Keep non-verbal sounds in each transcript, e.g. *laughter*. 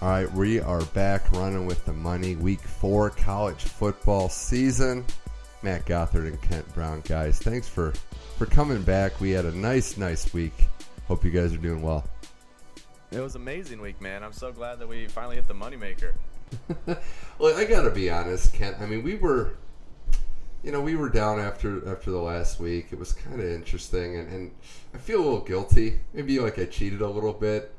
All right, we are back running with the money. Week four college football season. Matt Gothard and Kent Brown, guys, thanks for for coming back. We had a nice, nice week. Hope you guys are doing well. It was amazing week, man. I'm so glad that we finally hit the moneymaker. *laughs* well, I gotta be honest, Kent. I mean, we were, you know, we were down after after the last week. It was kind of interesting, and, and I feel a little guilty. Maybe like I cheated a little bit.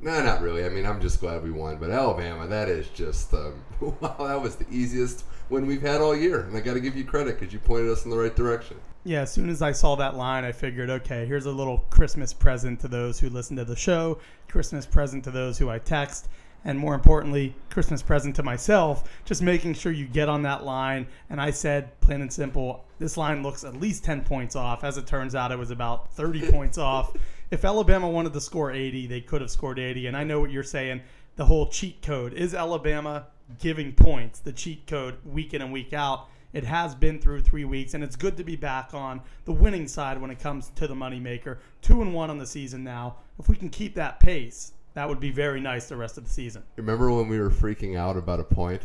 No, not really. I mean, I'm just glad we won. But Alabama, that is just um, *laughs* wow. That was the easiest win we've had all year, and I got to give you credit because you pointed us in the right direction. Yeah, as soon as I saw that line, I figured, okay, here's a little Christmas present to those who listen to the show, Christmas present to those who I text, and more importantly, Christmas present to myself, just making sure you get on that line. And I said, plain and simple, this line looks at least 10 points off. As it turns out, it was about 30 *laughs* points off. If Alabama wanted to score 80, they could have scored 80. And I know what you're saying. The whole cheat code is Alabama giving points, the cheat code week in and week out. It has been through three weeks, and it's good to be back on the winning side when it comes to the moneymaker. Two and one on the season now. If we can keep that pace, that would be very nice the rest of the season. Remember when we were freaking out about a point?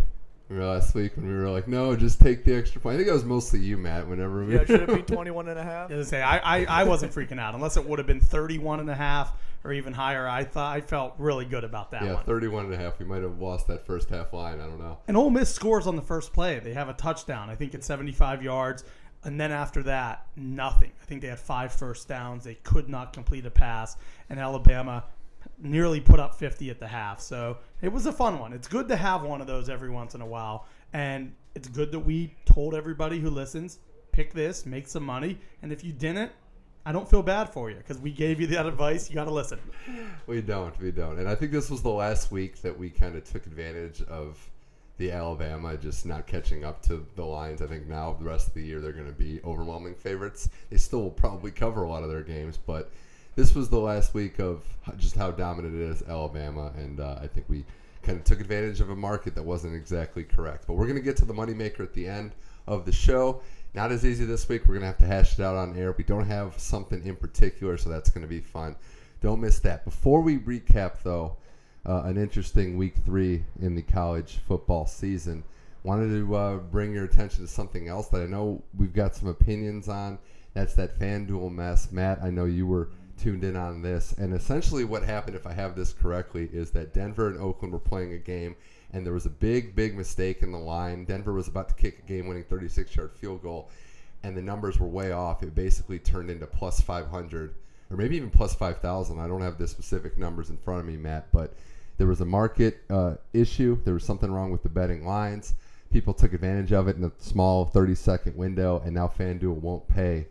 Remember last week when we were like, no, just take the extra point. I think it was mostly you, Matt, whenever we Yeah, should it be 21 and a half? Yeah, say, I, I, I wasn't freaking out unless it would have been 31 and a half or even higher. I thought I felt really good about that yeah, one. 31 and a half. We might have lost that first half line. I don't know. And Ole Miss scores on the first play. They have a touchdown. I think it's 75 yards. And then after that, nothing. I think they had five first downs. They could not complete a pass. And Alabama nearly put up 50 at the half. So it was a fun one. It's good to have one of those every once in a while. And it's good that we told everybody who listens pick this, make some money. And if you didn't, I don't feel bad for you because we gave you that advice. You got to listen. We don't. We don't. And I think this was the last week that we kind of took advantage of the Alabama just not catching up to the Lions. I think now the rest of the year they're going to be overwhelming favorites. They still will probably cover a lot of their games, but this was the last week of just how dominant it is Alabama, and uh, I think we kind of took advantage of a market that wasn't exactly correct. But we're going to get to the moneymaker at the end of the show. Not as easy this week. We're going to have to hash it out on air. We don't have something in particular, so that's going to be fun. Don't miss that. Before we recap, though, uh, an interesting week three in the college football season, wanted to uh, bring your attention to something else that I know we've got some opinions on. That's that FanDuel mess. Matt, I know you were tuned in on this. And essentially, what happened, if I have this correctly, is that Denver and Oakland were playing a game, and there was a big, big mistake in the line. Denver was about to kick a game winning 36 yard field goal, and the numbers were way off. It basically turned into plus 500 or maybe even plus 5,000. I don't have the specific numbers in front of me, Matt, but there was a market uh, issue. There was something wrong with the betting lines. People took advantage of it in a small 30 second window, and now FanDuel won't pay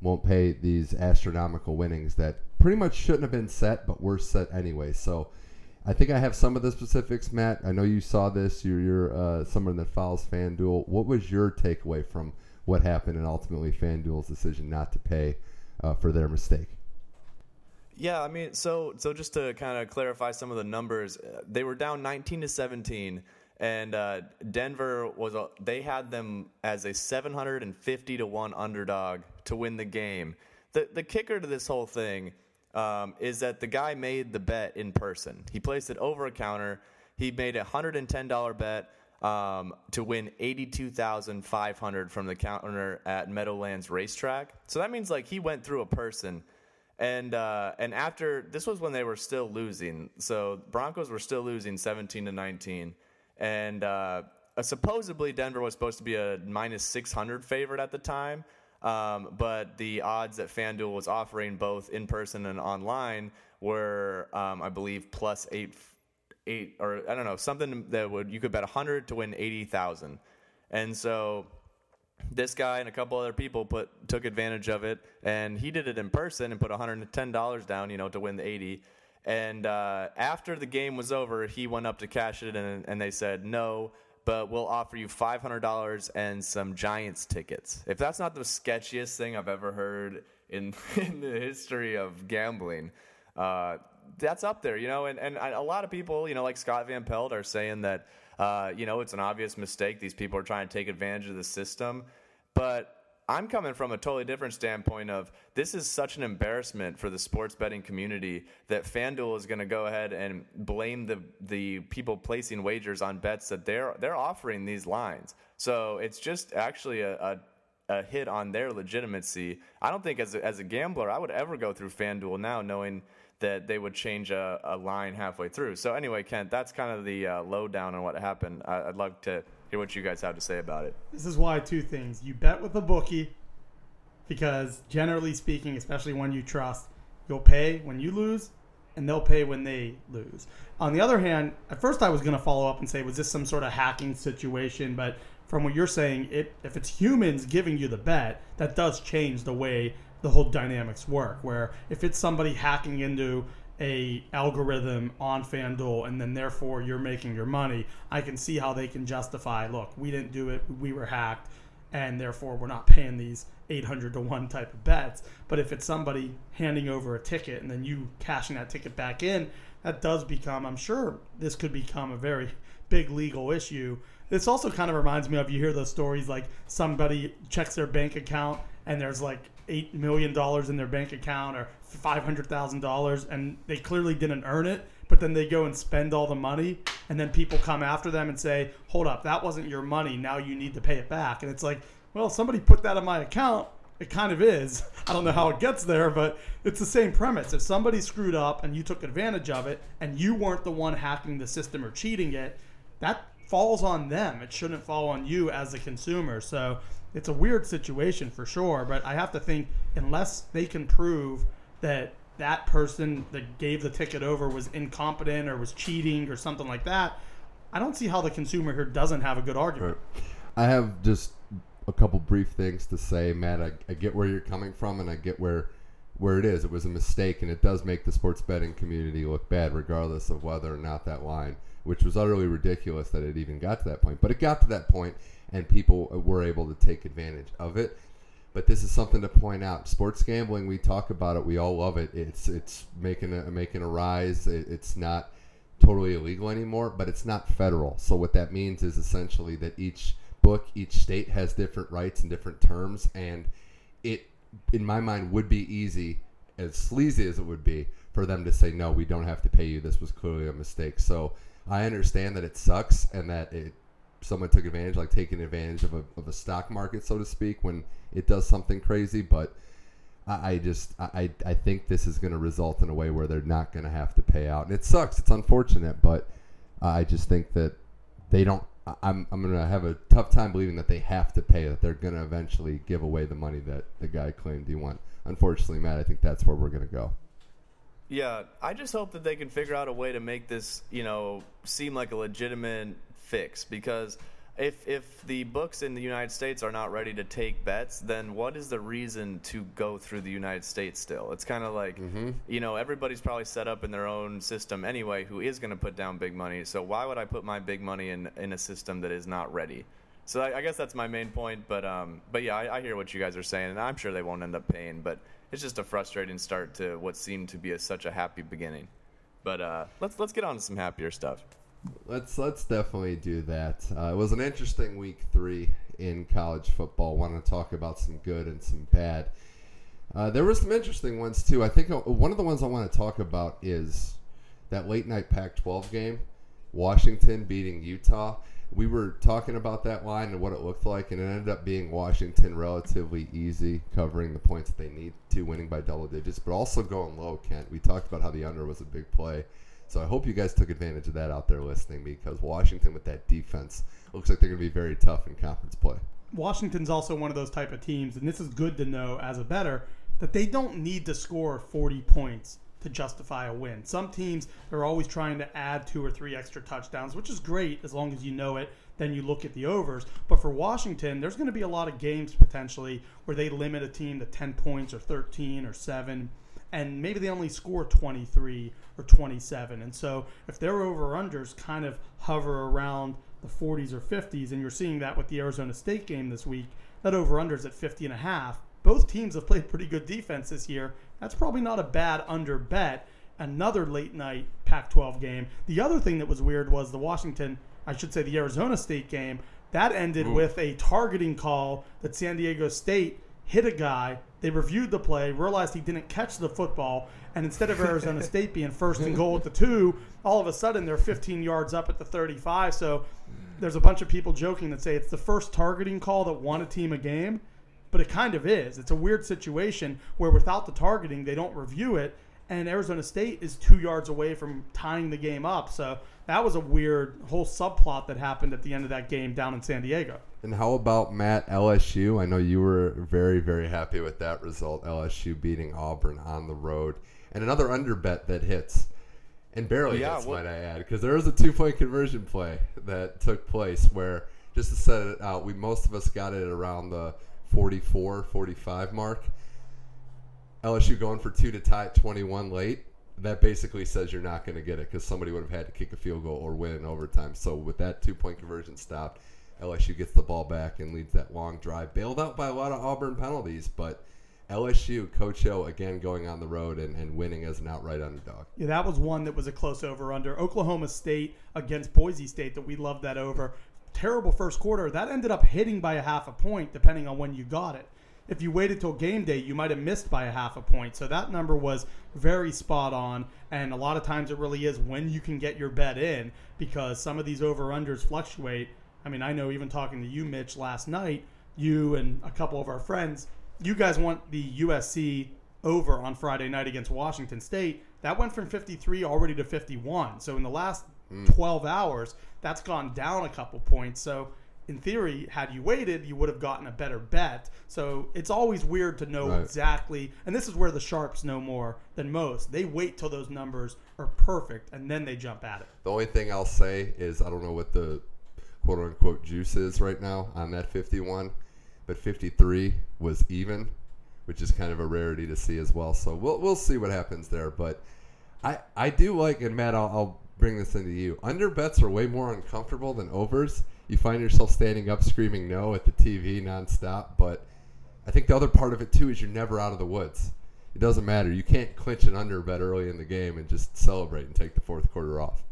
won't pay these astronomical winnings that pretty much shouldn't have been set, but were set anyway. So I think I have some of the specifics, Matt. I know you saw this. You're, you're uh, someone that follows FanDuel. What was your takeaway from what happened and ultimately FanDuel's decision not to pay uh, for their mistake? Yeah, I mean, so so just to kind of clarify some of the numbers, uh, they were down 19 to 17 and uh, Denver was a, they had them as a 750 to one underdog to win the game. The the kicker to this whole thing um, is that the guy made the bet in person. He placed it over a counter. He made a hundred and ten dollar bet um, to win eighty two thousand five hundred from the counter at Meadowlands Racetrack. So that means like he went through a person. And uh, and after this was when they were still losing, so Broncos were still losing seventeen to nineteen and uh, supposedly Denver was supposed to be a minus 600 favorite at the time. Um, but the odds that FanDuel was offering both in person and online were, um, I believe, plus eight, eight or I don't know, something that would you could bet 100 to win 80,000. And so this guy and a couple other people put took advantage of it, and he did it in person and put 110 dollars down, you know, to win the 80. And uh, after the game was over, he went up to cash it, and, and they said, no, but we'll offer you $500 and some Giants tickets. If that's not the sketchiest thing I've ever heard in, *laughs* in the history of gambling, uh, that's up there, you know. And, and a lot of people, you know, like Scott Van Pelt, are saying that, uh, you know, it's an obvious mistake. These people are trying to take advantage of the system. But I'm coming from a totally different standpoint of this is such an embarrassment for the sports betting community that FanDuel is going to go ahead and blame the the people placing wagers on bets that they're they're offering these lines. So it's just actually a, a a hit on their legitimacy. I don't think as a, as a gambler I would ever go through FanDuel now knowing that they would change a, a line halfway through. So anyway, Kent, that's kind of the uh, lowdown on what happened. I, I'd love to hear what you guys have to say about it. This is why two things: you bet with a bookie, because generally speaking, especially when you trust, you'll pay when you lose, and they'll pay when they lose. On the other hand, at first I was going to follow up and say, was this some sort of hacking situation? But from what you're saying, it if it's humans giving you the bet, that does change the way the whole dynamics work. Where if it's somebody hacking into a algorithm on FanDuel and then therefore you're making your money, I can see how they can justify, look, we didn't do it, we were hacked, and therefore we're not paying these 800 to 1 type of bets. But if it's somebody handing over a ticket and then you cashing that ticket back in, that does become, I'm sure this could become a very big legal issue. This also kind of reminds me of you hear those stories like somebody checks their bank account and there's like eight million dollars in their bank account or five hundred thousand dollars, and they clearly didn't earn it. But then they go and spend all the money, and then people come after them and say, "Hold up, that wasn't your money. Now you need to pay it back." And it's like, well, somebody put that in my account. It kind of is. *laughs* I don't know how it gets there, but it's the same premise. If somebody screwed up and you took advantage of it, and you weren't the one hacking the system or cheating it, that falls on them. It shouldn't fall on you as a consumer. So it's a weird situation for sure. But I have to think unless they can prove that that person that gave the ticket over was incompetent or was cheating or something like that, I don't see how the consumer here doesn't have a good argument. Right. I have just a couple brief things to say, Matt. I, I get where you're coming from, and I get where where it is. It was a mistake, and it does make the sports betting community look bad, regardless of whether or not that line, which was utterly ridiculous that it even got to that point. But it got to that point, and people were able to take advantage of it. But this is something to point out. Sports gambling, we talk about it. We all love it. It's it's making a making a rise. It, it's not totally illegal anymore, but it's not federal. So what that means is essentially that each book, each state has different rights and different terms, and it, in my mind, would be easy, as sleazy as it would be, for them to say no, we don't have to pay you. This was clearly a mistake. So I understand that it sucks and that it someone took advantage, like taking advantage of a, of a stock market, so to speak, when it does something crazy. But I, I just I, I think this is going to result in a way where they're not going to have to pay out, and it sucks. It's unfortunate, but I just think that they don't. I'm I'm going to have a tough time believing that they have to pay. That they're going to eventually give away the money that the guy claimed he won. Unfortunately, Matt, I think that's where we're going to go. Yeah, I just hope that they can figure out a way to make this, you know, seem like a legitimate fix because if if the books in the United States are not ready to take bets, then what is the reason to go through the United States still? It's kind of like mm-hmm. you know everybody's probably set up in their own system anyway who is going to put down big money. So why would I put my big money in in a system that is not ready? So I, I guess that's my main point. But um, but yeah, I, I hear what you guys are saying, and I'm sure they won't end up paying. But it's just a frustrating start to what seemed to be a, such a happy beginning. But uh, let's let's get on to some happier stuff. Let's let's definitely do that. Uh, it was an interesting week three in college football. Want to talk about some good and some bad. Uh, there were some interesting ones too. I think uh, one of the ones I want to talk about is that late night Pac-12 game, Washington beating Utah we were talking about that line and what it looked like, and it ended up being Washington relatively easy, covering the points that they need to, winning by double digits, but also going low. Kent, we talked about how the under was a big play, so I hope you guys took advantage of that out there listening, because Washington with that defense looks like they're going to be very tough in conference play. Washington's also one of those type of teams, and this is good to know as a bettor that they don't need to score 40 points to justify a win. Some teams are always trying to add two or three extra touchdowns, which is great as long as you know it. Then you look at the overs. But for Washington, there's going to be a lot of games potentially where they limit a team to 10 points or 13 or 7 and maybe they only score 23 or 27. And so if their over unders kind of hover around the 40s or 50s, and you're seeing that with the Arizona State game this week, that over unders at 50 and a half. Both teams have played pretty good defense this year, that's probably not a bad under bet. Another late night Pac 12 game. The other thing that was weird was the Washington, I should say the Arizona State game. That ended with a targeting call that San Diego State hit a guy. They reviewed the play, realized he didn't catch the football, and instead of Arizona *laughs* State being first and goal at the two, all of a sudden they're 15 yards up at the 35. So there's a bunch of people joking that say it's the first targeting call that won a team a game, but it kind of is. It's a weird situation where without the targeting, they don't review it, and Arizona State is two yards away from tying the game up. So that was a weird whole subplot that happened at the end of that game down in San Diego. And how about Matt LSU? I know you were very, very happy with that result. LSU beating Auburn on the road. And another under bet that hits. And barely Yeah, hits, what- might I add, because there was a two point conversion play that took place where, just to set it out, we most of us got it around the 44, 45 mark. LSU going for two to tie at 21 late. That basically says you're not going to get it because somebody would have had to kick a field goal or win in overtime. So with that two point conversion stopped, LSU gets the ball back and leads that long drive, bailed out by a lot of Auburn penalties, but LSU, Coach O, again going on the road and, and winning as an outright underdog. Yeah, that was one that was a close over under. Oklahoma State against Boise State that we loved that over. Terrible first quarter. That ended up hitting by a half a point depending on when you got it. If you waited till game day, you might have missed by a half a point. So that number was very spot on. And a lot of times it really is when you can get your bet in because some of these over unders fluctuate. I mean, I know even talking to you, Mitch, last night, you and a couple of our friends, you guys want the USC over on Friday night against Washington State. That went from 53 already to 51. So in the last hmm. 12 hours, that's gone down a couple points. So in theory, had you waited, you would have gotten a better bet. So it's always weird to know Right. exactly. And this is where the sharps know more than most. They wait till those numbers are perfect and then they jump at it. The only thing I'll say is I don't know what the quote unquote juice is right now on that 51, but 53 was even, which is kind of a rarity to see as well. So we'll, we'll see what happens there. But I, I do like, and Matt, I'll, I'll bring this into you. Under bets are way more uncomfortable than overs. You find yourself standing up screaming no at the TV nonstop. But I think the other part of it too is you're never out of the woods. It doesn't matter. You can't clinch an under bet early in the game and just celebrate and take the fourth quarter off.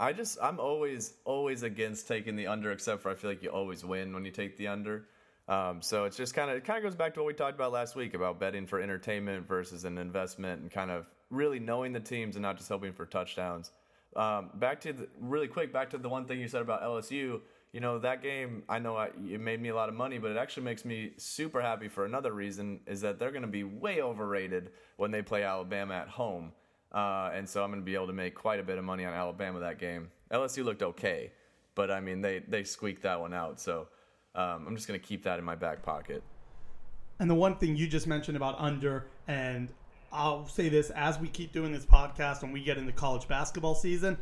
I just I'm always always against taking the under, except for I feel like you always win when you take the under. Um, so it's just kind of it kind of goes back to what we talked about last week about betting for entertainment versus an investment, and kind of really knowing the teams and not just hoping for touchdowns. Um, back to the, really quick, back to the one thing you said about LSU. You know that game. I know I, it made me a lot of money, but it actually makes me super happy for another reason. Is that they're going to be way overrated when they play Alabama at home. Uh, and so I'm going to be able to make quite a bit of money on Alabama that game. LSU looked okay, but I mean they they squeaked that one out. So um, I'm just going to keep that in my back pocket. And the one thing you just mentioned about under, and I'll say this as we keep doing this podcast and we get into college basketball season,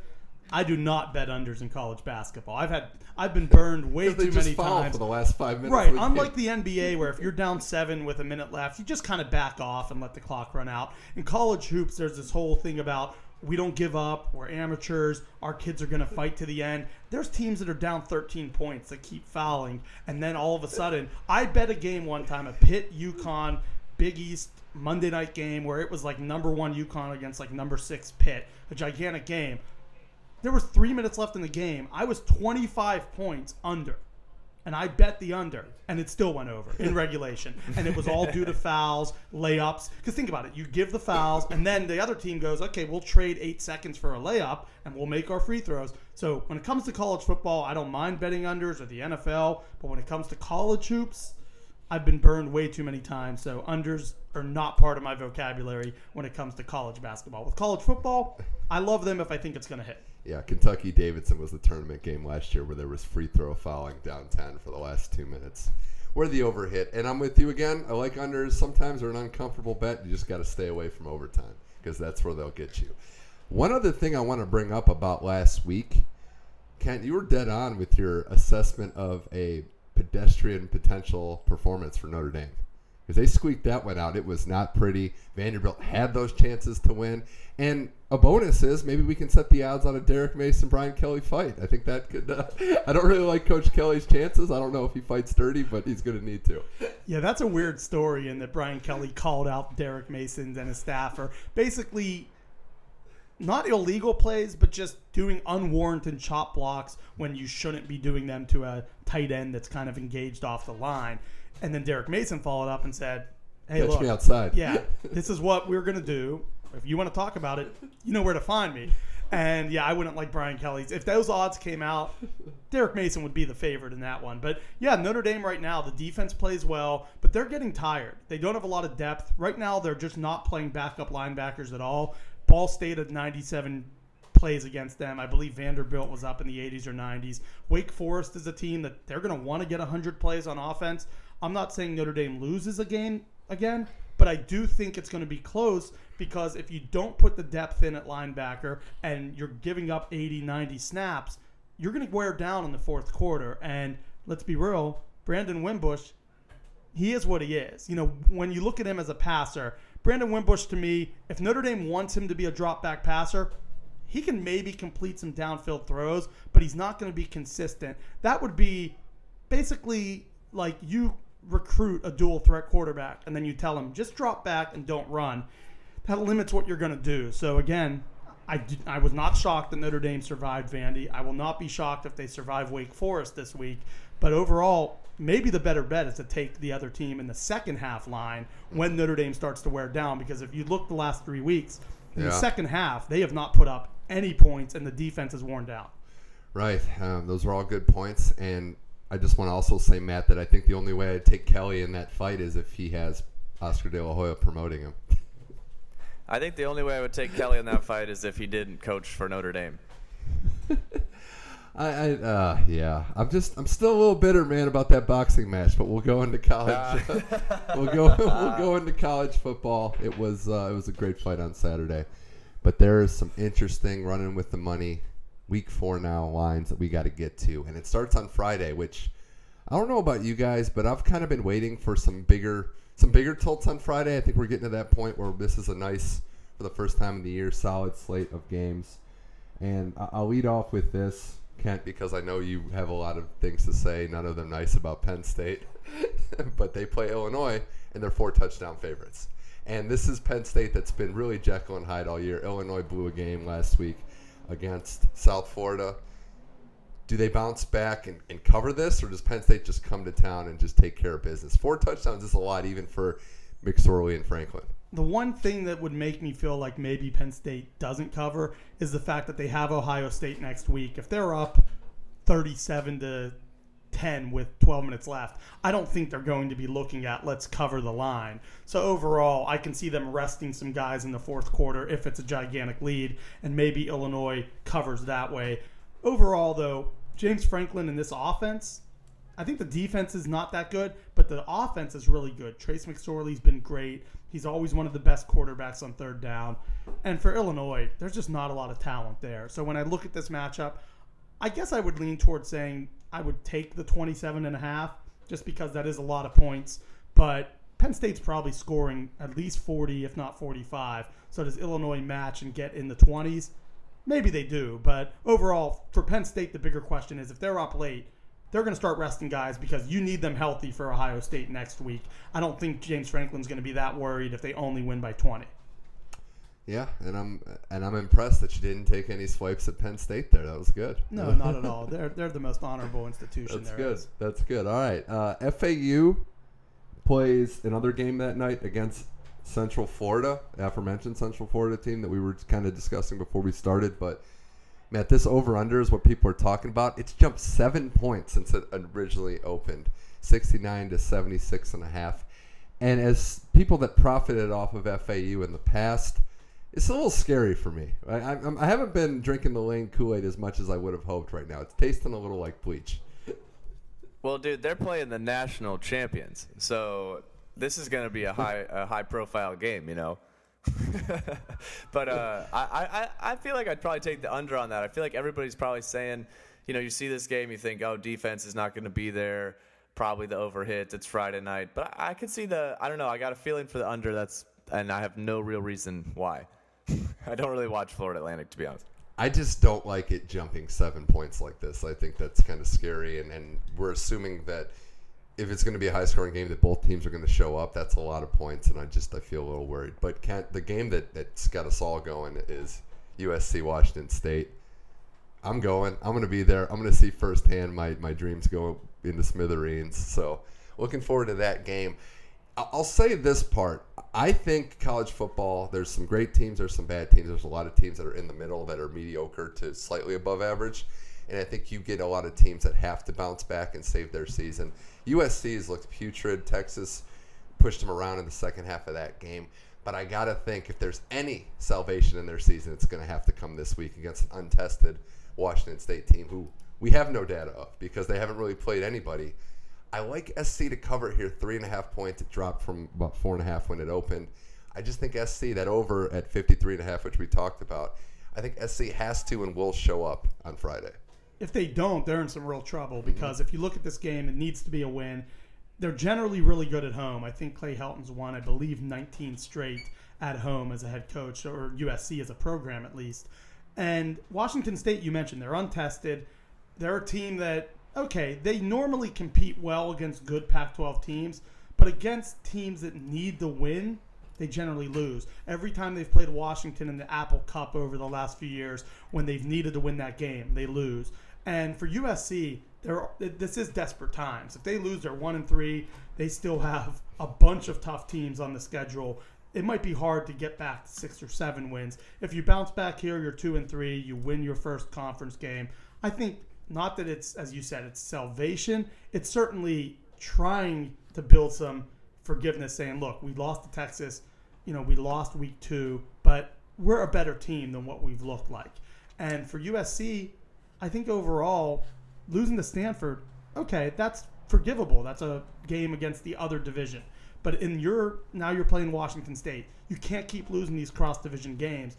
I do not bet unders in college basketball. I've had I've been burned way too many times. for the last five minutes. Right, unlike the NBA where if you're down seven with a minute left, you just kind of back off and let the clock run out. In college hoops, there's this whole thing about we don't give up, we're amateurs, our kids are going to fight to the end. There's teams that are down 13 points that keep fouling, and then all of a sudden, I bet a game one time, a Pitt UConn Big East Monday night game where it was like number one UConn against like number six Pitt, a gigantic game. There was three minutes left in the game. I was 25 points under and I bet the under, and it still went over in *laughs* regulation. And it was all due to fouls, layups. Because think about it, you give the fouls, and then the other team goes, okay, we'll trade eight seconds for a layup, and we'll make our free throws. So when it comes to college football, I don't mind betting unders or the NFL, but when it comes to college hoops, I've been burned way too many times. So unders are not part of my vocabulary when it comes to college basketball. With college football, I love them if I think it's going to hit. Yeah, Kentucky Davidson was the tournament game last year where there was free throw fouling down 10 for the last two minutes. Where the over hit. And I'm with you again. I like unders. Sometimes they're an uncomfortable bet. You just got to stay away from overtime because that's where they'll get you. One other thing I want to bring up about last week, Kent, you were dead on with your assessment of a pedestrian potential performance for Notre Dame. Because they squeaked that one out. It was not pretty. Vanderbilt had those chances to win. And a bonus is maybe we can set the odds on a Derek Mason Brian Kelly fight. I think that could. Uh, *laughs* I don't really like Coach Kelly's chances. I don't know if he fights dirty, but he's going to need to. Yeah, that's a weird story in that Brian Kelly called out Derek Mason and his staffer. Basically, not illegal plays, but just doing unwarranted chop blocks when you shouldn't be doing them to a tight end that's kind of engaged off the line. And then Derek Mason followed up and said, "Hey, Catch look, me outside. yeah, this is what we're gonna do. If you want to talk about it, you know where to find me." And yeah, I wouldn't like Brian Kelly's. If those odds came out, Derek Mason would be the favorite in that one. But yeah, Notre Dame right now, the defense plays well, but they're getting tired. They don't have a lot of depth. Right now, they're just not playing backup linebackers at all. Ball State at 97 plays against them. I believe Vanderbilt was up in the 80s or 90s. Wake Forest is a team that they're going to want to get 100 plays on offense. I'm not saying Notre Dame loses a game again, but I do think it's going to be close because if you don't put the depth in at linebacker and you're giving up 80, 90 snaps, you're going to wear down in the fourth quarter. And let's be real, Brandon Wimbush, he is what he is. You know, when you look at him as a passer, Brandon Wimbush to me, if Notre Dame wants him to be a drop back passer, he can maybe complete some downfield throws, but he's not going to be consistent. That would be basically like you recruit a dual threat quarterback and then you tell him just drop back and don't run. That limits what you're going to do. So again, I, did, I was not shocked that Notre Dame survived Vandy. I will not be shocked if they survive Wake Forest this week. But overall, maybe the better bet is to take the other team in the second half line when Notre Dame starts to wear down. Because if you look the last three weeks, in the second half, they have not put up any points and the defense is worn down. Right. Um, those are all good points. And I just want to also say, Matt, that I think the only way I'd take Kelly in that fight is if he has Oscar De La Hoya promoting him. I think the only way I would take Kelly in that fight is if he didn't coach for Notre Dame. *laughs* I, I uh, yeah, I'm just, I'm still a little bitter, man, about that boxing match. But we'll go into college. *laughs* we'll go, *laughs* we'll go into college football. It was, uh, it was a great fight on Saturday, but there is some interesting running with the money, week four now lines that we got to get to, and it starts on Friday, which I don't know about you guys, but I've kind of been waiting for some bigger, some bigger tilts on Friday. I think we're getting to that point where this is a nice, for the first time in the year, solid slate of games. And I'll lead off with this, Kent, because I know you have a lot of things to say, none of them nice about Penn State. *laughs* but they play Illinois, and they're four touchdown favorites. And this is Penn State that's been really Jekyll and Hyde all year. Illinois blew a game last week against South Florida. Do they bounce back and, and cover this, or does Penn State just come to town and just take care of business? Four touchdowns is a lot, even for McSorley and Franklin. The one thing that would make me feel like maybe Penn State doesn't cover is the fact that they have Ohio State next week. If they're up 37 to 10 with 12 minutes left, I don't think they're going to be looking at let's cover the line. So overall, I can see them resting some guys in the fourth quarter if it's a gigantic lead, and maybe Illinois covers that way. Overall, though, James Franklin in this offense, I think the defense is not that good, but the offense is really good. Trace McSorley's been great. He's always one of the best quarterbacks on third down. And for Illinois, there's just not a lot of talent there. So when I look at this matchup, I guess I would lean towards saying I would take the 27 and a half just because that is a lot of points. But Penn State's probably scoring at least 40, if not 45. So does Illinois match and get in the 20s? Maybe they do, but overall, for Penn State, the bigger question is if they're up late, they're going to start resting guys because you need them healthy for Ohio State next week. I don't think James Franklin's going to be that worried if they only win by 20. Yeah, and I'm and I'm impressed that you didn't take any swipes at Penn State there. That was good. No, *laughs* not at all. They're they're the most honorable institution That's good. is. That's good. All right. Uh, FAU plays another game that night against Central Florida, aforementioned Central Florida team that we were kind of discussing before we started. But Matt, this over under is what people are talking about. It's jumped seven points since it originally opened, 69 to 76 and a half. And as people that profited off of FAU in the past, it's a little scary for me. I, I, I'm- haven't been drinking the Lane Kool Aid as much as I would have hoped right now. It's tasting a little like bleach. Well, dude, they're playing the national champions, so this is going to be a *laughs* high a high profile game, you know. *laughs* but uh, I, I I feel like I'd probably take the under on that. I feel like everybody's probably saying, you know, you see this game, you think, oh, defense is not going to be there. Probably the overhit. It's Friday night, but I, I could see the. I don't know. I got a feeling for the under. That's and I have no real reason why. *laughs* I don't really watch Florida Atlantic, to be honest. I just don't like it jumping seven points like this. I think that's kind of scary, and, and we're assuming that if it's going to be a high scoring game, that both teams are going to show up. That's a lot of points, and I just I feel a little worried. But Kent, the game that that's got us all going is USC Washington State. I'm going. I'm going to be there. I'm going to see firsthand my, my dreams go into smithereens. So, looking forward to that game. I'll say this part. I think college football, there's some great teams, there's some bad teams. There's a lot of teams that are in the middle that are mediocre to slightly above average. And I think you get a lot of teams that have to bounce back and save their season. USC has looked putrid. Texas pushed them around in the second half of that game. But I got to think if there's any salvation in their season, it's going to have to come this week against an untested Washington State team who we have no data of because they haven't really played anybody. I like SC to cover here, three and a half points. It dropped from about four and a half when it opened. I just think SC, that over at 53 and a half, which we talked about, I think SC has to and will show up on Friday. If they don't, they're in some real trouble because mm-hmm. if you look at this game, it needs to be a win. They're generally really good at home. I think Clay Helton's won, I believe, 19 straight at home as a head coach, or USC as a program at least. And Washington State, you mentioned, they're untested. They're a team that, okay, they normally compete well against good Pac 12 teams, but against teams that need the win, they generally lose. Every time they've played Washington in the Apple Cup over the last few years, when they've needed to win that game, they lose. And for USC, this is desperate times. If they lose, they're one and three. They still have a bunch of tough teams on the schedule, it might be hard to get back to six or seven wins. If you bounce back here, you're two and three, you win your first conference game. I think not that it's as you said, it's salvation. It's certainly trying to build some forgiveness, saying, look, we lost to Texas, you know, we lost week two, but we're a better team than what we've looked like. And for USC, I think overall, losing to Stanford, okay, that's forgivable. That's a game against the other division. But in your now you're playing Washington State. You can't keep losing these cross division games.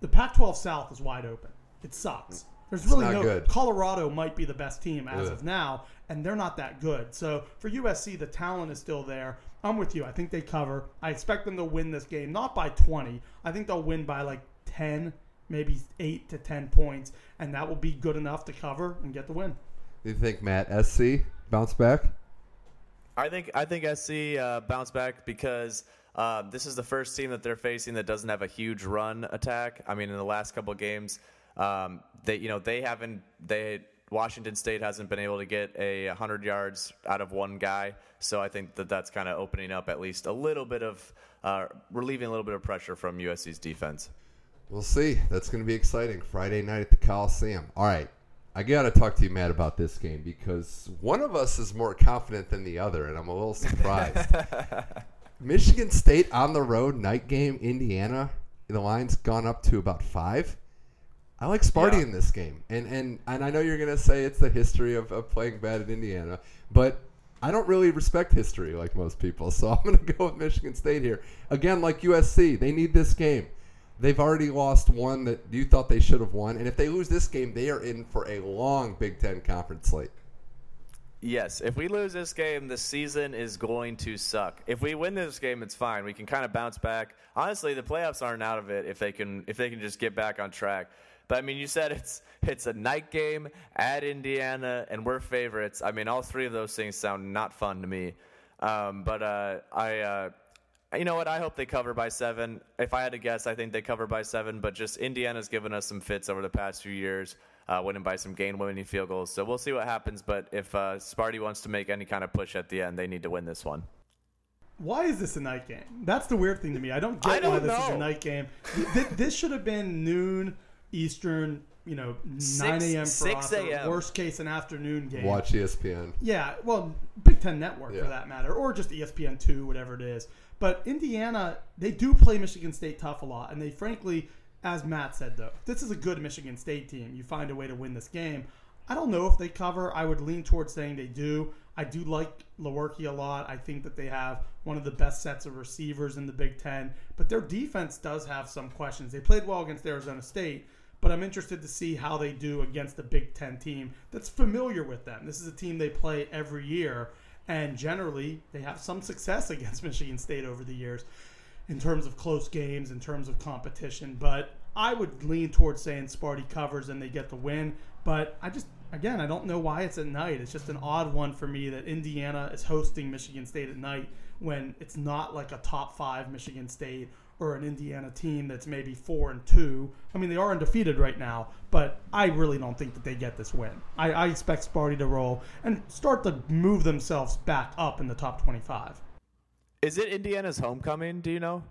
The Pac-12 South is wide open. It sucks. There's really no good. Colorado might be the best team as of now, and they're not that good. So for USC, the talent is still there. I'm with you. I think they cover. I expect them to win this game, not by 20. I think they'll win by like 10, maybe 8 to 10 points, and that will be good enough to cover and get the win. Do you think Matt SC bounce back? I think I think SC uh, bounce back because uh, this is the first team that they're facing that doesn't have a huge run attack. I mean, in the last couple games, um, they you know they haven't they Washington State hasn't been able to get a 100 yards out of one guy. So I think that that's kind of opening up at least a little bit of uh, relieving a little bit of pressure from USC's defense. We'll see. That's going to be exciting. Friday night at the Coliseum. All right. I got to talk to you, Matt, about this game because one of us is more confident than the other, and I'm a little surprised. *laughs* Michigan State on the road, night game, Indiana. The line's gone up to about five. I like Sparty yeah. in this game, and and and I know you're gonna say it's the history of, of playing bad in Indiana, but I don't really respect history like most people, so *laughs* I'm gonna go with Michigan State here. Again, like USC, they need this game. They've already lost one that you thought they should have won, and if they lose this game, they are in for a long Big Ten conference slate. Yes, if we lose this game, the season is going to suck. If we win this game, it's fine. We can kind of bounce back. Honestly, the playoffs aren't out of it if they can if they can just get back on track. But I mean, you said it's it's a night game at Indiana, and we're favorites. I mean, all three of those things sound not fun to me. Um, but uh, I uh, you know what? I hope they cover by seven. If I had to guess, I think they cover by seven. But just Indiana's given us some fits over the past few years, uh, winning by some game-winning field goals. So we'll see what happens. But if uh, Sparty wants to make any kind of push at the end, they need to win this one. Why is this a night game? That's the weird thing to me. I don't get I don't why this know. is a night game. this should have been noon Eastern, you know, 9 a.m. for us. Worst case, an afternoon game. Watch ESPN. Yeah, well, Big Ten Network yeah. for that matter, or just ESPN two, whatever it is. But Indiana, they do play Michigan State tough a lot, and they frankly, as Matt said though, this is a good Michigan State team. You find a way to win this game. I don't know if they cover. I would lean towards saying they do. I do like Lewerke a lot. I think that they have one of the best sets of receivers in the Big Ten, but their defense does have some questions. They played well against Arizona State, but I'm interested to see how they do against a Big Ten team that's familiar with them. This is a team they play every year, and generally they have some success *laughs* against Michigan State over the years in terms of close games, in terms of competition. But I would lean towards saying Sparty covers and they get the win. But I just, again, I don't know why it's at night. It's just an odd one for me that Indiana is hosting Michigan State at night when it's not like a top five Michigan State or an Indiana team that's maybe four and two. I mean, they are undefeated right now, but I really don't think that they get this win. I, I expect Sparty to roll and start to move themselves back up in the top 25. Is it Indiana's homecoming? Do you know?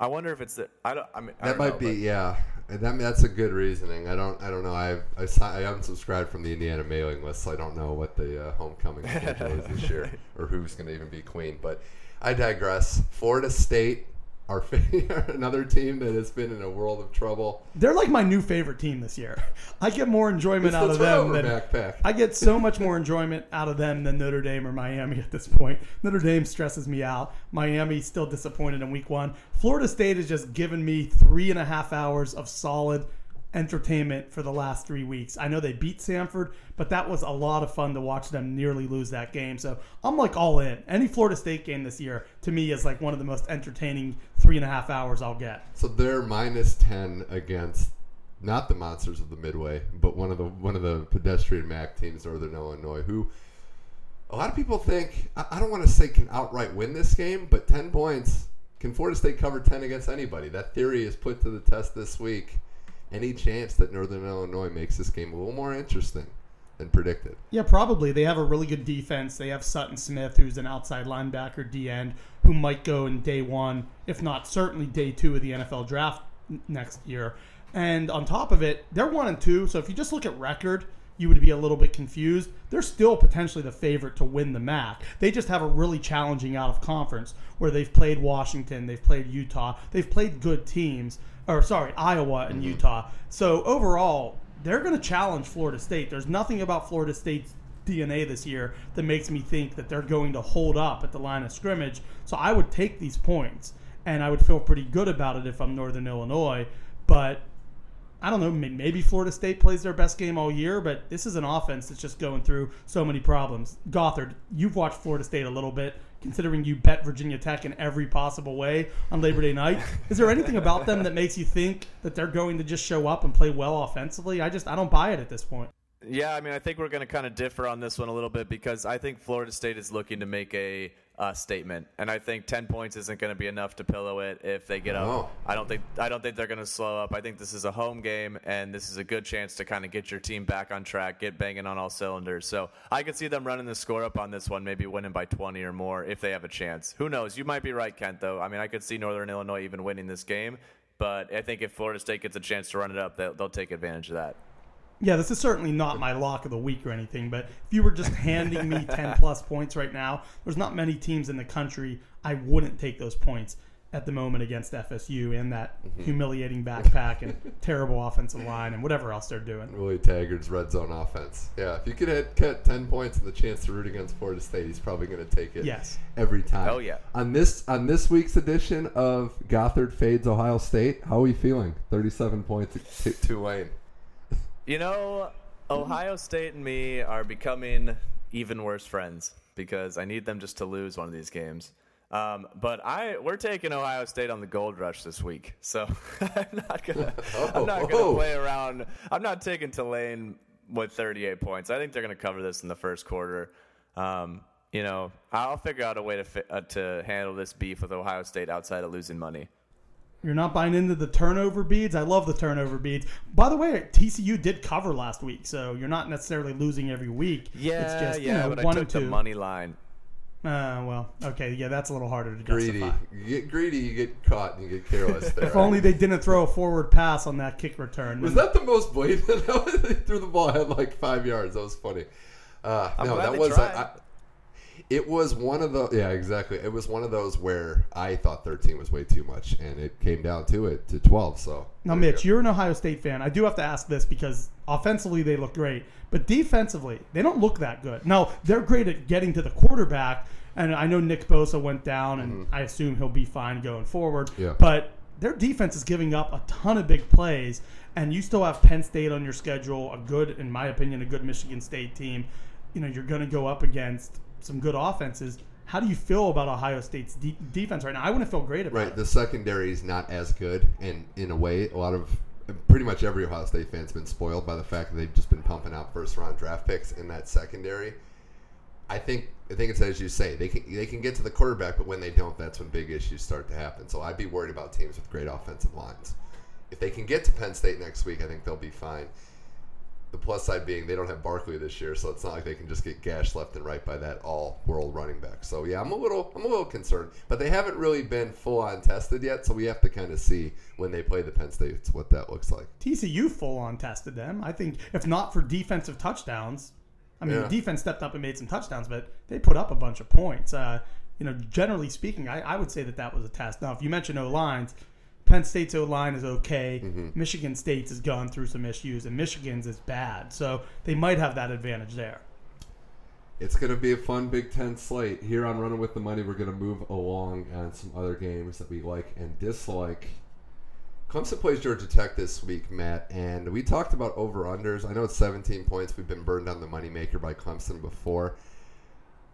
I wonder if it's the. I don't. I mean, I That don't might know, be but- yeah. And that's a good reasoning. I don't I don't know. I I, I haven't subscribed from the Indiana mailing list, so I don't know what the uh, homecoming schedule is this year *laughs* or who's going to even be queen. But I digress. Florida State, our *laughs* another team that has been in a world of trouble. They're like my new favorite team this year. I get more enjoyment It's out the of them than backpack. I get so much more enjoyment out of them than Notre Dame or Miami at this point. Notre Dame stresses me out. Miami still disappointed in week one. Florida State has just given me three and a half hours of solid entertainment for the last three weeks. I know they beat Samford, but that was a lot of fun to watch them nearly lose that game. So I'm like all in. Any Florida State game this year to me is like one of the most entertaining three and a half hours I'll get. So they're minus ten against not the monsters of the Midway, but one of the one of the pedestrian MAC teams, Northern Illinois, who a lot of people think I don't want to say can outright win this game, but ten points can Florida State cover ten against anybody? That theory is put to the test this week. Any chance that Northern Illinois makes this game a little more interesting than predicted? Yeah, probably. They have a really good defense. They have Sutton Smith, who's an outside linebacker, D end, who might go in day one, if not certainly day two of the NFL draft next year. And on top of it, they're one and two. So if you just look at record, you would be a little bit confused. They're still potentially the favorite to win the MAC. They just have a really challenging out of conference where they've played Washington, they've played Utah, they've played good teams, or sorry, Iowa and mm-hmm. Utah. So overall, they're going to challenge Florida State. There's nothing about Florida State's DNA this year that makes me think that they're going to hold up at the line of scrimmage. So I would take these points, and I would feel pretty good about it if I'm Northern Illinois. But I don't know. Maybe Florida State plays their best game all year, but this is an offense that's just going through so many problems. Gothard, you've watched Florida State a little bit, considering you bet Virginia Tech in every possible way on Labor Day night. Is there anything about them that makes you think that they're going to just show up and play well offensively? I just I don't buy it at this point. Yeah, I mean, I think we're going to kind of differ on this one a little bit because I think Florida State is looking to make a uh, statement, and I think ten points isn't going to be enough to pillow it if they get up. I don't think I don't think they're going to slow up. I think this is a home game, and this is a good chance to kind of get your team back on track, get banging on all cylinders. So I could see them running the score up on this one, maybe winning by twenty or more if they have a chance. Who knows? You might be right, Kent. Though I mean, I could see Northern Illinois even winning this game. But I think if Florida State gets a chance to run it up, they'll, they'll take advantage of that. Yeah, this is certainly not my lock of the week or anything, but if you were just handing me *laughs* 10 plus points right now, there's not many teams in the country I wouldn't take those points at the moment against FSU and that mm-hmm. humiliating backpack and *laughs* terrible offensive line and whatever else they're doing. Willie Taggart's red zone offense. Yeah, if you could hit, get 10 points and the chance to root against Florida State, he's probably going to take it Yes. every time. Oh, yeah. On this on this week's edition of Gothard Fades Ohio State, how are we feeling? 37 points to Tulane. You know, Ohio State and me are becoming even worse friends because I need them just to lose one of these games. Um, but I we're taking Ohio State on the gold rush this week, so *laughs* I'm not gonna I'm not gonna Oh. play around. I'm not taking Tulane with 38 points. I think they're gonna cover this in the first quarter. Um, you know, I'll figure out a way to fi- uh, to handle this beef with Ohio State outside of losing money. You're not buying into the turnover beads. I love the turnover beads. By the way, TCU did cover last week, so you're not necessarily losing every week. Yeah, it's just, yeah, you know, but one I took two. the money line. Uh, well, okay, yeah, that's a little harder to Greedy. justify. You get greedy, you get caught, and you get careless *laughs* there. If only they didn't throw a forward pass on that kick return. Was that the most blatant? *laughs* they threw the ball at like five yards. That was funny. Uh, I'm no, glad that they was. tried. I, it was one of the yeah exactly. It was one of those where I thought 13 was way too much, and it came down to it to 12. So Now, there you Mitch, you're an Ohio State fan. I do have to ask this because offensively they look great, but defensively they don't look that good. Now they're great at getting to the quarterback, and I know Nick Bosa went down, and I assume he'll be fine going forward. Mm-hmm. Yeah. But their defense is giving up a ton of big plays, and you still have Penn State on your schedule, a good, in my opinion, a good Michigan State team. You know, you're going to go up against some good offenses. How do you feel about Ohio State's de- defense right now? I wouldn't feel great about Right, it. Right, the secondary is not as good, and in a way, a lot of pretty much every Ohio State fan's been spoiled by the fact that they've just been pumping out first round draft picks in that secondary. I think I think it's as you say they can they can get to the quarterback, but when they don't, that's when big issues start to happen. So I'd be worried about teams with great offensive lines. If they can get to Penn State next week, I think they'll be fine. The plus side being they don't have Barkley this year, so it's not like they can just get gashed left and right by that all-world running back. So yeah, I'm a little I'm a little concerned, but they haven't really been full-on tested yet, so we have to kind of see when they play the Penn States what that looks like. TCU full on tested them. I think if not for defensive touchdowns, I mean, Yeah. the defense stepped up and made some touchdowns, but they put up a bunch of points. Uh, you know, generally speaking, I, I would say that that was a test. Now, if you mention O lines, Penn State's O line is okay. Mm-hmm. Michigan State's has gone through some issues, and Michigan's is bad. So they might have that advantage there. It's going to be a fun Big Ten slate. Here on Running with the Money, we're going to move along on some other games that we like and dislike. Clemson plays Georgia Tech this week, Matt, and we talked about over unders. I know it's 17 points. We've been burned on the moneymaker by Clemson before.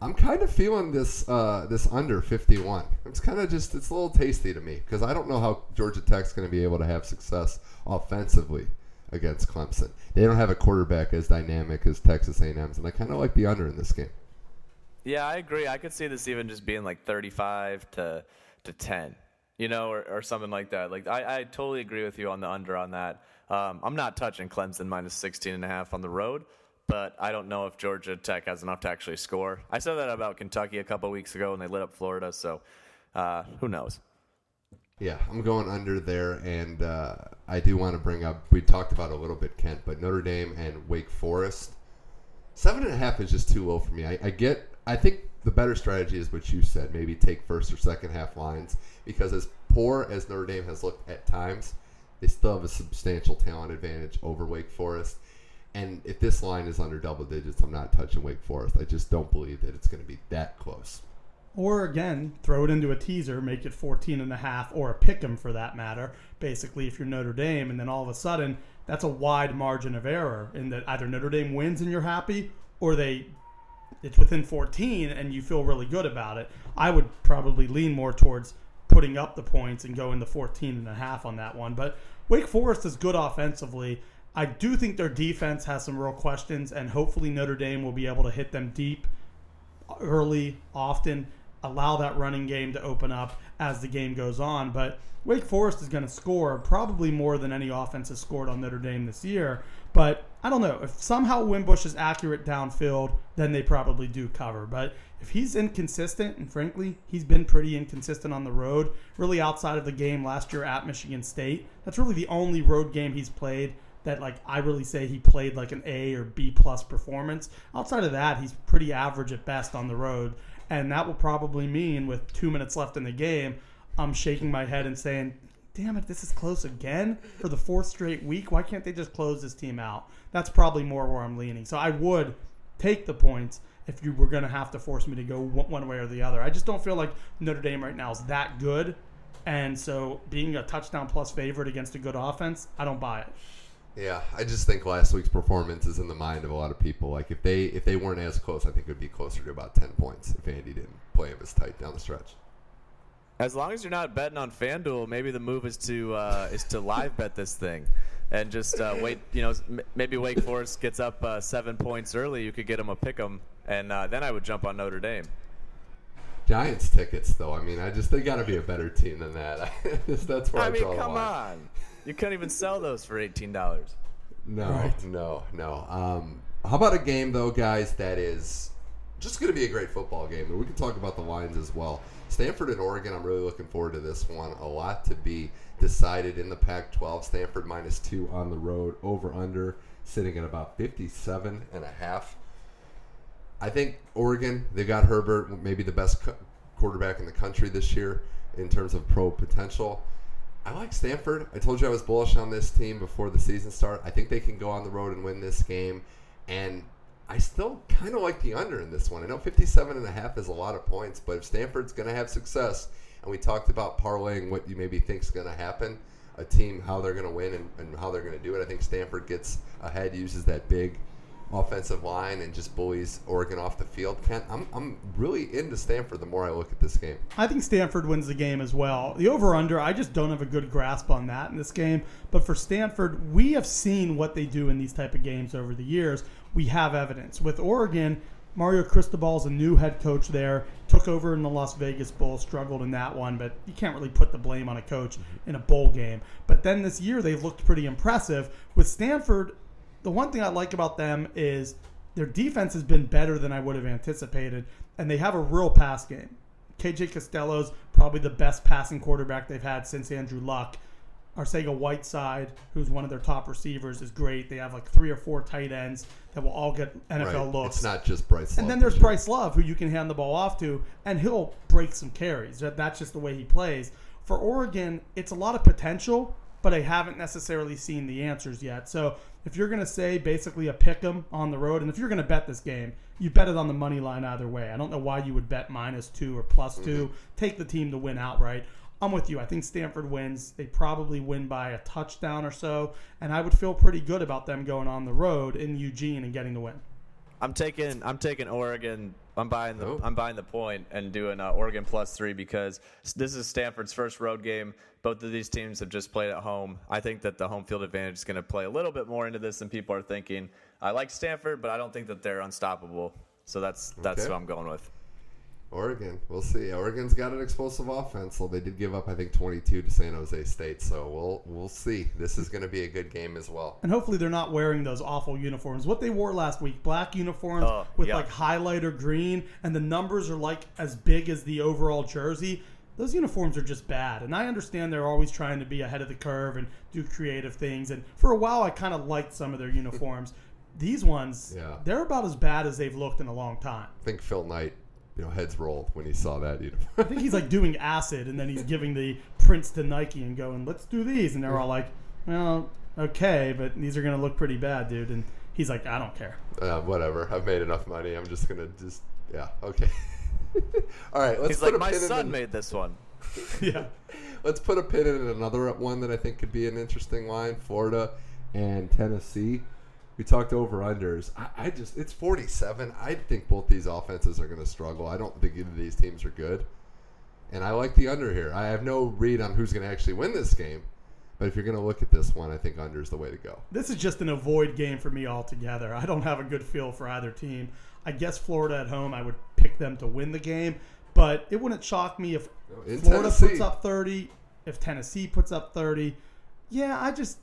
I'm kind of feeling this uh, this under 51. It's kind of just it's a little tasty to me because I don't know how Georgia Tech's going to be able to have success offensively against Clemson. They don't have a quarterback as dynamic as Texas A&M's, and I kind of like the under in this game. Yeah, I agree. I could see this even just being like 35 to to 10, you know, or, or something like that. Like I, I totally agree with you on the under on that. Um, I'm not touching Clemson minus 16 and a half on the road, but I don't know if Georgia Tech has enough to actually score. I said that about Kentucky a couple weeks ago and they lit up Florida, so uh, who knows? Yeah, I'm going under there, and uh, I do want to bring up. We talked about a little bit, Kent, but Notre Dame and Wake Forest. Seven and a half is just too low for me. I, I get. I think the better strategy is what you said. Maybe take first or second half lines because as poor as Notre Dame has looked at times, they still have a substantial talent advantage over Wake Forest. And if this line is under double digits, I'm not touching Wake Forest. I just don't believe that it's going to be that close. Or again, throw it into a teaser, make it 14 and a half or a pick 'em for that matter. Basically, if you're Notre Dame, and then all of a sudden, that's a wide margin of error in that either Notre Dame wins and you're happy, or they it's within 14 and you feel really good about it. I would probably lean more towards putting up the points and going the 14 and a half on that one. But Wake Forest is good offensively. I do think their defense has some real questions, and hopefully Notre Dame will be able to hit them deep early, often, allow that running game to open up as the game goes on. But Wake Forest is going to score probably more than any offense has scored on Notre Dame this year. But I don't know. If somehow Wimbush is accurate downfield, then they probably do cover. But if he's inconsistent, and frankly, he's been pretty inconsistent on the road, really outside of the game last year at Michigan State, that's really the only road game he's played that like I really say he played like an A or B plus performance. Outside of that, he's pretty average at best on the road, and that will probably mean with two minutes left in the game, I'm shaking my head and saying, "Damn it, this is close again for the fourth straight week. Why can't they just close this team out?" That's probably more where I'm leaning. So I would take the points if you were going to have to force me to go one way or the other. I just don't feel like Notre Dame right now is that good. And so being a touchdown plus favorite against a good offense, I don't buy it. Yeah, I just think last week's performance is in the mind of a lot of people. Like if they if they weren't as close, I think it would be closer to about ten points if Andy didn't play him as tight down the stretch. As long as you're not betting on FanDuel, maybe the move is to uh, is to live bet this thing, and just uh, wait. You know, maybe Wake Forest gets up uh, seven points early. You could get them a pick 'em, and uh, then I would jump on Notre Dame. Giants tickets, though. I mean, I just they got to be a better team than that. *laughs* That's where I, I mean, draw the come line. on, you couldn't even sell those for eighteen dollars. No, no, no. Um, how about a game though, guys? That is just going to be a great football game, and we can talk about the lines as well. Stanford and Oregon. I'm really looking forward to this one. A lot to be decided in the Pac-12. Stanford minus two on the road. Over under sitting at about 57 and a half. I think Oregon. They got Herbert, maybe the best cu- quarterback in the country this year in terms of pro potential. I like Stanford. I told you I was bullish on this team before the season start. I think they can go on the road and win this game. And I still kind of like the under in this one. I know 57 and a half is a lot of points, but if Stanford's going to have success, and we talked about parlaying what you maybe think is going to happen, a team, how they're going to win and, and how they're going to do it, I think Stanford gets ahead, uses that big offensive line, and just bullies Oregon off the field. Kent, I'm, I'm really into Stanford the more I look at this game. I think Stanford wins the game as well. The over under, I just don't have a good grasp on that in this game. But for Stanford, we have seen what they do in these type of games over the years. We have evidence. With Oregon, Mario Cristobal is a new head coach there. Took over in the Las Vegas Bowl, struggled in that one, but you can't really put the blame on a coach mm-hmm. in a bowl game. But then this year they've looked pretty impressive. With Stanford, the one thing I like about them is their defense has been better than I would have anticipated, and they have a real pass game. KJ Costello's probably the best passing quarterback they've had since Andrew Luck. Arcega Whiteside, who's one of their top receivers, is great. They have like three or four tight ends that will all get NFL Right. looks. It's not just Bryce. Love And then there's year. Bryce Love, who you can hand the ball off to, and he'll break some carries. That's just the way he plays. For Oregon, it's a lot of potential, but I haven't necessarily seen the answers yet. So if you're going to say basically a pick 'em on the road, and if you're going to bet this game, you bet it on the money line either way. I don't know why you would bet minus two or plus two. Mm-hmm. Take the team to win outright. I'm with you. I think Stanford wins. They probably win by a touchdown or so, and I would feel pretty good about them going on the road in Eugene and getting the win. I'm taking I'm taking Oregon. I'm buying the Oh. I'm buying the point and doing uh, Oregon plus three because this is Stanford's first road game. Both of these teams have just played at home. I think that the home field advantage is going to play a little bit more into this than people are thinking. I like Stanford, but I don't think that they're unstoppable. So that's that's Okay. what I'm going with. Oregon. We'll see. Oregon's got an explosive offense, so they did give up, I think, 22 to San Jose State. So we'll we'll see. This is going to be a good game as well. And hopefully they're not wearing those awful uniforms. What they wore last week, black uniforms Oh, with yeah. like highlighter green, and the numbers are like as big as the overall jersey. Those uniforms are just bad. And I understand they're always trying to be ahead of the curve and do creative things. And for a while, I kind of liked some of their uniforms. These ones, Yeah. they're about as bad as they've looked in a long time. I think Phil Knight, you know, heads rolled when he saw that I think he's like doing acid, and then he's giving the prints to Nike and going, "Let's do these," and they're all like, "Well, okay, but these are gonna look pretty bad, dude." And he's like, "I don't care." uh, whatever. I've made enough money. I'm just gonna just yeah. Okay. *laughs* All right. Let's He's put like, my son the- made this one. *laughs* yeah. *laughs* Let's put a pin in another one that I think could be an interesting line: Florida and Tennessee. We talked over unders. I, I just it's 47. I think both these offenses are going to struggle. I don't think either of these teams are good, and I like the under here. I have no read on who's going to actually win this game, but if you're going to look at this one, I think under is the way to go. This is just an avoid game for me altogether. I don't have a good feel for either team. I guess Florida at home, I would pick them to win the game, but it wouldn't shock me if In Florida Tennessee. puts up 30, if Tennessee puts up 30. Yeah, I just.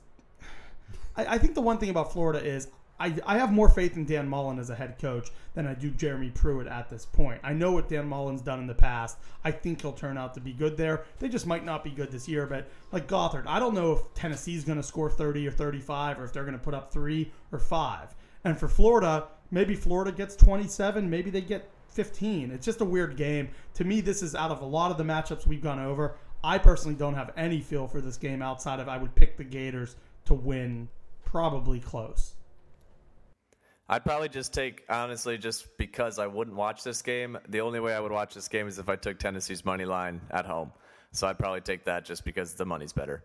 I, I think the one thing about Florida is I, I have more faith in Dan Mullen as a head coach than I do Jeremy Pruitt at this point. I know what Dan Mullen's done in the past. I think he'll turn out to be good there. They just might not be good this year, but like Gothard, I don't know if Tennessee's going to score 30 or 35 or if they're going to put up three or five. And for Florida, maybe Florida gets 27, maybe they get 15. It's just a weird game. To me, this is out of a lot of the matchups we've gone over. I personally don't have any feel for this game outside of I would pick the Gators to win probably close. I'd probably just take honestly just because I wouldn't watch this game. The only way I would watch this game is if I took Tennessee's money line at home. So I'd probably take that just because the money's better.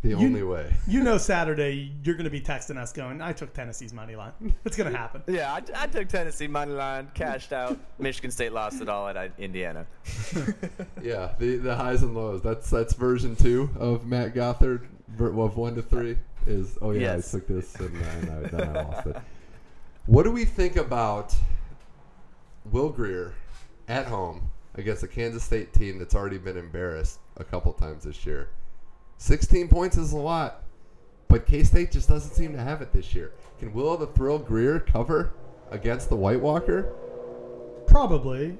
The only way. You know, Saturday you're going to be texting us going, "I took Tennessee's money line." *laughs* It's going to happen. Yeah, I, I took Tennessee money line, cashed out. *laughs* Michigan State lost it all at uh, Indiana. *laughs* Yeah, the the highs and lows. That's that's version two of Matt Gothard of one to three. Is oh yeah, Yes. I took this and, and I, then I lost it. What do we think about Will Grier at home against a Kansas State team that's already been embarrassed a couple times this year? Sixteen points is a lot, but K State just doesn't seem to have it this year. Can Will the Thrill Grier cover against the White Walker? Probably.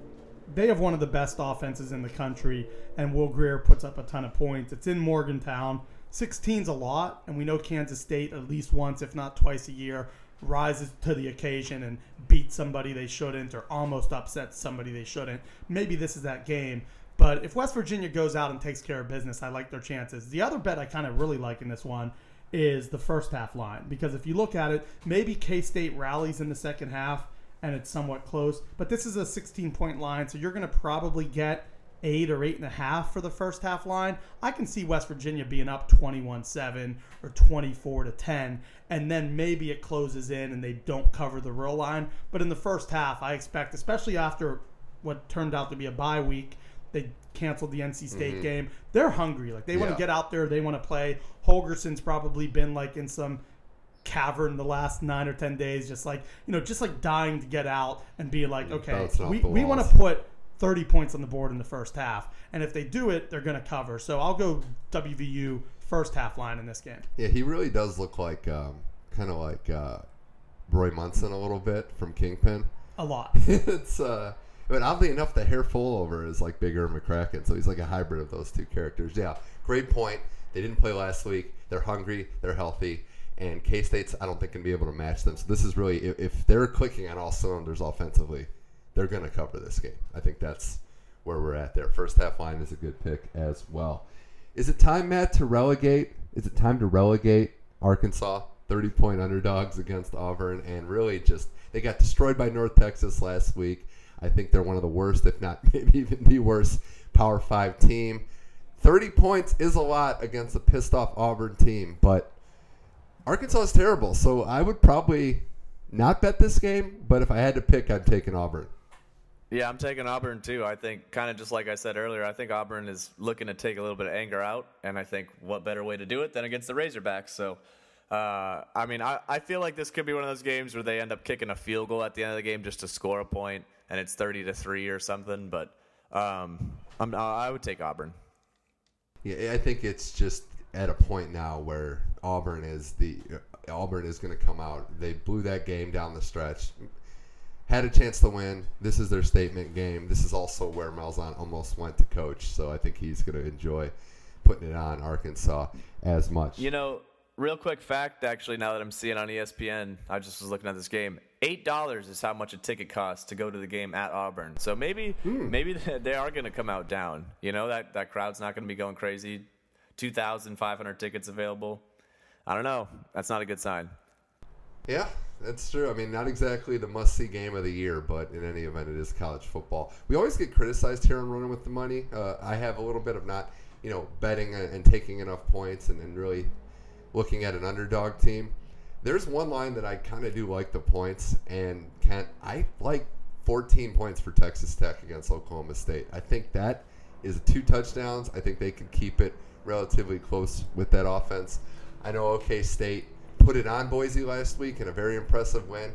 They have one of the best offenses in the country, and Will Grier puts up a ton of points. It's in Morgantown. 16's a lot, and we know Kansas State at least once, if not twice a year, rises to the occasion and beats somebody they shouldn't or almost upsets somebody they shouldn't. Maybe this is that game. But if West Virginia goes out and takes care of business, I like their chances. The other bet I kind of really like in this one is the first half line because if you look at it, maybe K State rallies in the second half and it's somewhat close. But this is a 16 point line, so you're going to probably get eight or eight and a half for the first half line. I can see West Virginia being up 21 7 or 24 to 10, and then maybe it closes in and they don't cover the real line. But in the first half, I expect, especially after what turned out to be a bye week, they canceled the NC State game. They're hungry. Like they want to get out there. They want to play. Holgorsen's probably been like in some cavern the last nine or ten days, just like you know, just like dying to get out and be like, okay, we, we want to put 30 points on the board in the first half, and if they do it, they're going to cover. So I'll go WVU first half line in this game. Yeah, he really does look like um, kind of like uh, Roy Munson a little bit from Kingpin. A lot. *laughs* it's uh, but oddly enough, the hair full over is like Big Ern McCracken, so he's like a hybrid of those two characters. Yeah, great point. They didn't play last week. They're hungry. They're healthy. And K State's, I don't think, can be able to match them. So this is really, if, if they're clicking on all cylinders offensively, they're going to cover this game. I think that's where we're at there. First half line is a good pick as well. Is it time, Matt, to relegate? Is it time to relegate Arkansas? 30 point underdogs against Auburn, and really just they got destroyed by North Texas last week. I think they're one of the worst, if not *laughs* maybe even the worst, Power Five team. 30 points is a lot against a pissed off Auburn team, but Arkansas is terrible. So I would probably not bet this game, but if I had to pick, I'd take an Auburn. Yeah, I'm taking Auburn too. I think, kind of just like I said earlier, I think Auburn is looking to take a little bit of anger out, and I think what better way to do it than against the Razorbacks? So, uh, I mean, I, I feel like this could be one of those games where they end up kicking a field goal at the end of the game just to score a point, and it's 30 to three or something. But um, I'm, I would take Auburn. Yeah, I think it's just at a point now where Auburn is the Auburn is going to come out. They blew that game down the stretch. Had a chance to win. This is their statement game. This is also where Malzahn almost went to coach, so I think he's going to enjoy putting it on Arkansas as much. You know, real quick fact, actually, now that I'm seeing on ESPN, I just was looking at this game. Eight dollars is how much a ticket costs to go to the game at Auburn. So maybe, hmm. maybe *laughs* they are going to come out down. You know that that crowd's not going to be going crazy. Two thousand five hundred tickets available. I don't know. That's not a good sign. Yeah, that's true. I mean, not exactly the must see game of the year, but in any event, it is college football. We always get criticized here on Running with the Money. Uh, I have a little bit of not, you know, betting and taking enough points and, and really looking at an underdog team. There's one line that I kind of do like the points, and Kent, I like 14 points for Texas Tech against Oklahoma State. I think that is two touchdowns. I think they can keep it relatively close with that offense. I know OK State put it on Boise last week in a very impressive win.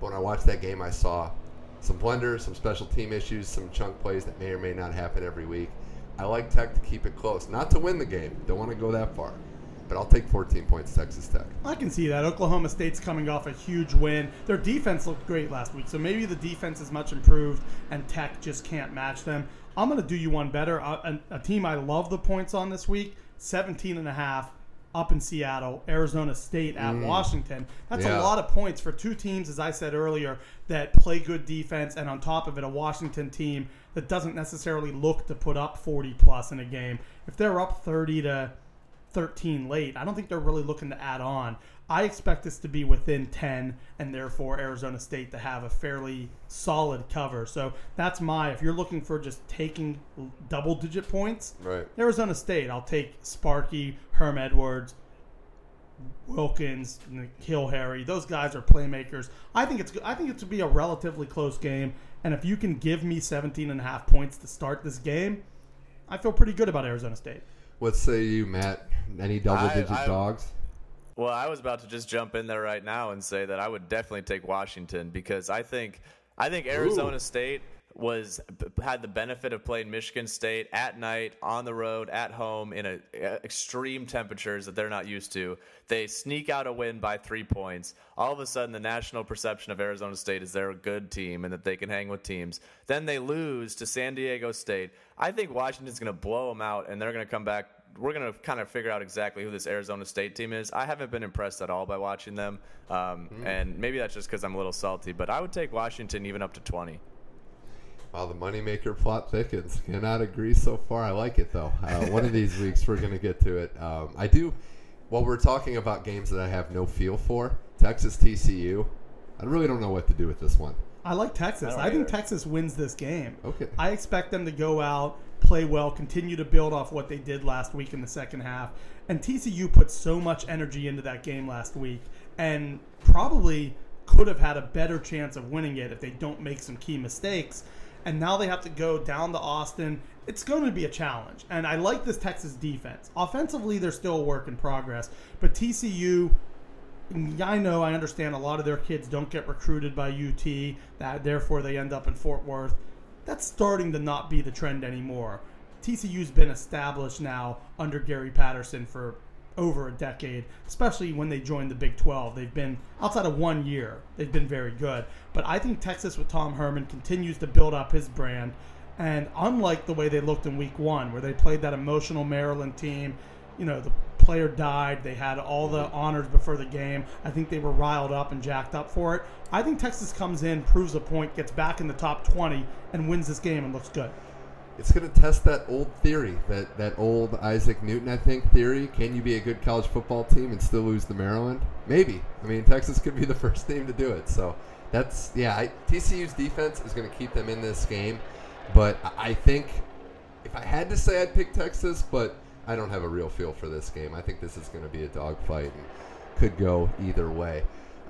But when I watched that game, I saw some blunders, some special team issues, some chunk plays that may or may not happen every week. I like Tech to keep it close, not to win the game. Don't want to go that far, but I'll take 14 points, Texas Tech. I can see that. Oklahoma State's coming off a huge win. Their defense looked great last week, so maybe the defense is much improved and Tech just can't match them. I'm going to do you one better. A, a, a team I love the points on this week, 17 and a half up in Seattle, Arizona State at mm. Washington. That's Yeah. a lot of points for two teams, as I said earlier, that play good defense, and on top of it, a Washington team that doesn't necessarily look to put up 40 plus in a game. If they're up 30 to 13 late, I don't think they're really looking to add on. I expect this to be within 10, and therefore Arizona State to have a fairly solid cover. So that's my. If you're looking for just taking double digit points, Right. Arizona State, I'll take Sparky, Herm Edwards, Wilkins, N'Keal Harry. Those guys are playmakers. I think it's I think it's to be a relatively close game. And if you can give me 17 and a half points to start this game, I feel pretty good about Arizona State. What say you, Matt? Any double digit I- I- dogs? Well, I was about to just jump in there right now and say that I would definitely take Washington because I think I think Arizona State was had the benefit of playing Michigan State at night on the road at home in a, extreme temperatures that they're not used to. They sneak out a win by 3 points. All of a sudden the national perception of Arizona State is they're a good team and that they can hang with teams. Then they lose to San Diego State. I think Washington's going to blow them out and they're going to come back we're going to kind of figure out exactly who this Arizona State team is. I haven't been impressed at all by watching them, um, and maybe that's just because I'm a little salty. But I would take Washington even up to 20. Wow, the moneymaker plot thickens. Cannot agree so far. I like it though. Uh, one of these weeks we're going to get to it. Um, I do. While we're talking about games that I have no feel for, Texas TCU, I really don't know what to do with this one. I like Texas. I I, think. Texas wins this game. Okay. I expect them to go out, play well, continue to build off what they did last week in the second half. And TCU put so much energy into that game last week and probably could have had a better chance of winning it if they don't make some key mistakes. And now they have to go down to Austin. It's going to be a challenge. And I like this Texas defense. Offensively, they're still a work in progress. But TCU mm, I know, I understand a lot of their kids don't get recruited by UT, that therefore they end up in Fort Worth. That's starting to not be the trend anymore. TCU's been established now under Gary Patterson for over a decade, especially when they joined the Big 12. They've been, outside of one year, they've been very good. But I think Texas with Tom Herman continues to build up his brand. And unlike the way they looked in week one, where they played that emotional Maryland team, you know, the player died. They had all the honors before the game. I think they were riled up and jacked up for it. I think Texas comes in, proves a point, gets back in the top 20, and wins this game and looks good. It's going to test that old theory, that, that old Isaac Newton, I think, theory. Can you be a good college football team and still lose to Maryland? Maybe. I mean, Texas could be the *laughs* first team to do it. So that's, yeah, I, TCU's defense is going to keep them in this game. But I think if I had to say, I'd pick Texas, but I don't have a real feel for this game. I think this is going to be a dogfight and could go either way.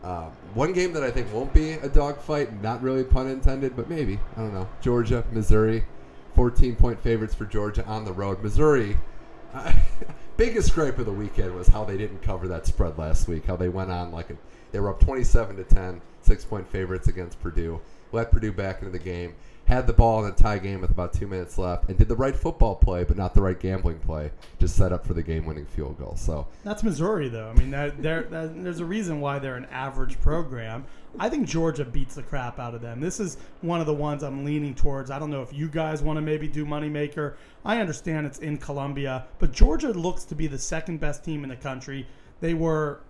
Uh, one game that I think won't be a dogfight, not really pun intended, but maybe. I don't know. Georgia, Missouri. 14 point favorites for Georgia on the road. Missouri, uh, *laughs* biggest gripe of the weekend was how they didn't cover that spread last week. How they went on like a, they were up 27 to 10, six point favorites against Purdue. Let Purdue back into the game had the ball in a tie game with about two minutes left and did the right football play, but not the right gambling play, just set up for the game-winning field goal. So that's Missouri, though. I mean, there's a reason why they're an average program. I think Georgia beats the crap out of them. This is one of the ones I'm leaning towards. I don't know if you guys want to maybe do moneymaker. I understand it's in Columbia, but Georgia looks to be the second best team in the country. They were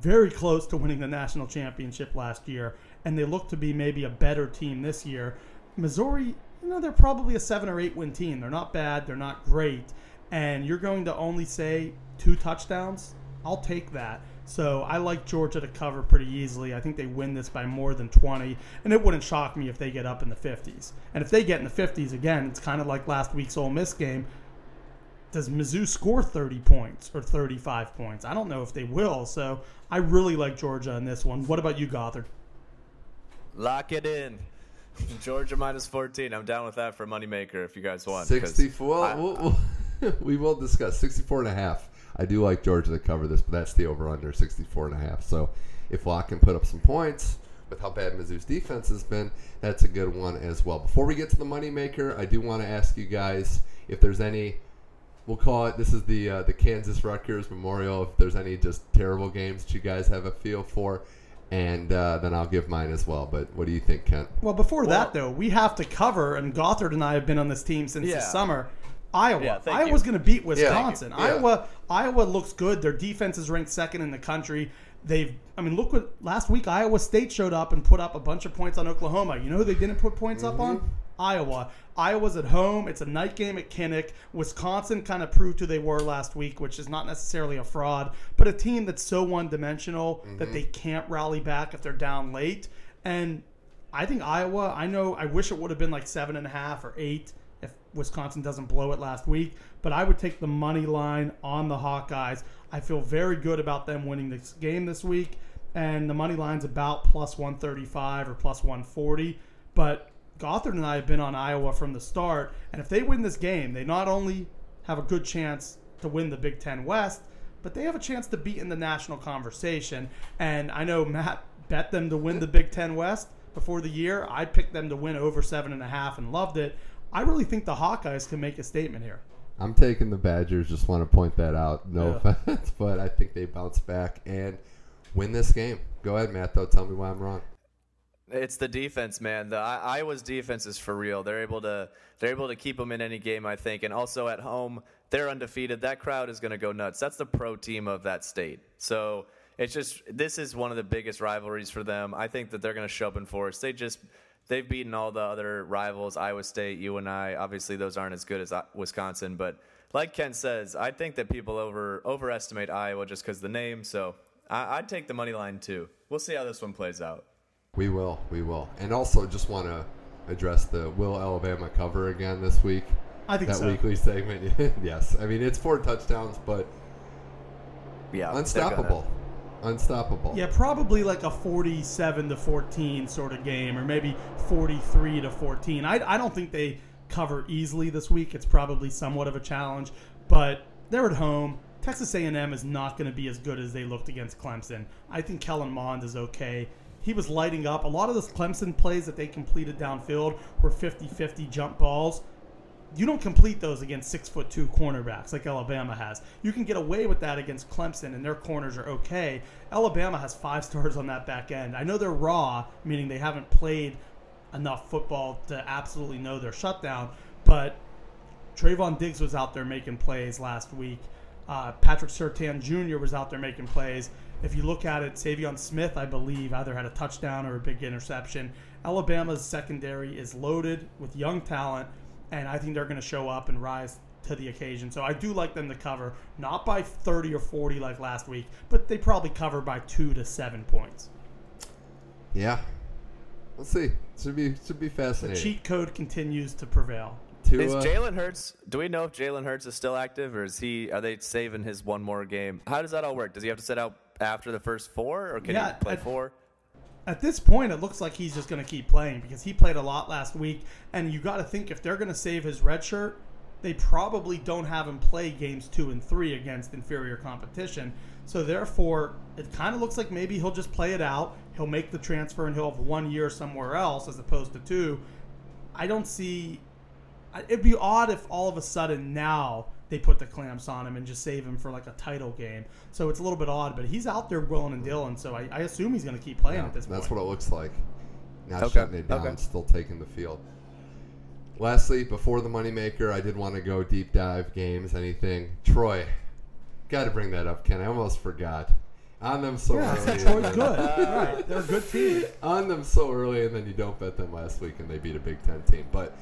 very close to winning the national championship last year, and they look to be maybe a better team this year. Missouri, you know, they're probably a seven or eight win team. They're not bad. They're not great. And you're going to only say two touchdowns. I'll take that. So I like Georgia to cover pretty easily. I think they win this by more than 20. And it wouldn't shock me if they get up in the 50s. And if they get in the 50s again, it's kind of like last week's Ole Miss game. Does Mizzou score 30 points or 35 points? I don't know if they will. So I really like Georgia in this one. What about you, Gothard? Lock it in. *laughs* Georgia minus 14. I'm down with that for moneymaker if you guys want. 64. I, we'll, we'll, *laughs* we will discuss 64 and a half. I do like Georgia to cover this, but that's the over under 64 and a half. So if Lock can put up some points with how bad Mizzou's defense has been, that's a good one as well. Before we get to the moneymaker, I do want to ask you guys if there's any. We'll call it. This is the uh, the Kansas Rutgers Memorial. If there's any just terrible games that you guys have a feel for, and uh, then I'll give mine as well. But what do you think, Kent? Well, before well, that though, we have to cover, and Gothard and I have been on this team since yeah. the summer. Iowa. Yeah, Iowa's going to beat Wisconsin. Yeah, Iowa. Iowa looks good. Their defense is ranked second in the country. They've. I mean, look what last week Iowa State showed up and put up a bunch of points on Oklahoma. You know who they didn't put points mm-hmm. up on? Mm-hmm. Iowa. Iowa's at home. It's a night game at Kinnick. Wisconsin kind of proved who they were last week, which is not necessarily a fraud, but a team that's so one dimensional mm-hmm. that they can't rally back if they're down late. And I think Iowa, I know, I wish it would have been like seven and a half or eight Wisconsin doesn't blow it last week, but I would take the money line on the Hawkeyes. I feel very good about them winning this game this week, and the money line's about plus 135 or plus 140. But Gothard and I have been on Iowa from the start, and if they win this game, they not only have a good chance to win the Big Ten West, but they have a chance to be in the national conversation. And I know Matt bet them to win the Big Ten West before the year. I picked them to win over seven and a half and loved it. I really think the Hawkeyes can make a statement here. I'm taking the Badgers. Just want to point that out. No yeah. offense, *laughs* but I think they bounce back and win this game. Go ahead, Matt. Though, tell me why I'm wrong. It's the defense, man. The Iowa's defense is for real. They're able to they're able to keep them in any game, I think, and also at home they're undefeated. That crowd is going to go nuts. That's the pro team of that state. So it's just this is one of the biggest rivalries for them. I think that they're going to show up in force. They just they've beaten all the other rivals, Iowa State, UNI. Obviously, those aren't as good as uh, Wisconsin, but like Ken says, I think that people over overestimate Iowa just because the name. So I, I'd take the money line too. We'll see how this one plays out. We will, we will, and also just want to address the will Alabama cover again this week. I think that so. weekly segment. *laughs* yes, I mean it's four touchdowns, but yeah, unstoppable. Unstoppable. Yeah, probably like a 47 to 14 sort of game, or maybe 43 to 14. I, I don't think they cover easily this week. It's probably somewhat of a challenge, but they're at home. Texas A&M is not going to be as good as they looked against Clemson. I think Kellen Mond is okay. He was lighting up. A lot of those Clemson plays that they completed downfield were 50-50 jump balls. You don't complete those against six foot two cornerbacks like Alabama has. You can get away with that against Clemson, and their corners are okay. Alabama has five *laughs* stars on that back end. I know they're raw, meaning they haven't played enough football to absolutely know their shutdown, but Trevon Diggs was out there making plays last week. Uh, Patrick Surtain Jr. was out there making plays. If you look at it, Saivion Smith, I believe, either had a touchdown or a big interception. Alabama's secondary is loaded with young talent, and I think they're going to show up and rise to the occasion. So I do like them to cover, not by 30 or 40 like last week, but they probably cover by two to seven points. Yeah. Let's see. Should be should be The fascinating. cheat code continues to prevail. To, Is uh, Jalen Hurts? Do we know if Jalen Hurts is still active, or is he? Are they saving his one more game? How does that all work? Does he have to sit out after the first four, or can Yeah, he play I- four? At this point, it looks like he's just going to keep playing because he played a lot last week. And you got to think if they're going to save his red shirt, they probably don't have him play games two and three against inferior competition. So therefore, it kind of looks like maybe he'll just play it out. He'll make the transfer and he'll have one year somewhere else as opposed to two. I don't see. It'd be odd if all of a sudden now they put the clamps on him and just save him for like a title game. So it's a little bit odd, but he's out there willing and dealing. So I, I assume he's going to keep playing yeah, at this that's point. That's what it looks like. Not Okay, shutting it down, okay. still taking the field. Lastly, before the moneymaker, I did want to go deep dive games, anything. Troy, got to bring that up, Ken. I almost forgot. On them so yeah, early. said Troy's good. right, they're a good team. *laughs* On them so early, and then you don't bet them last week, and they beat a Big Ten team. But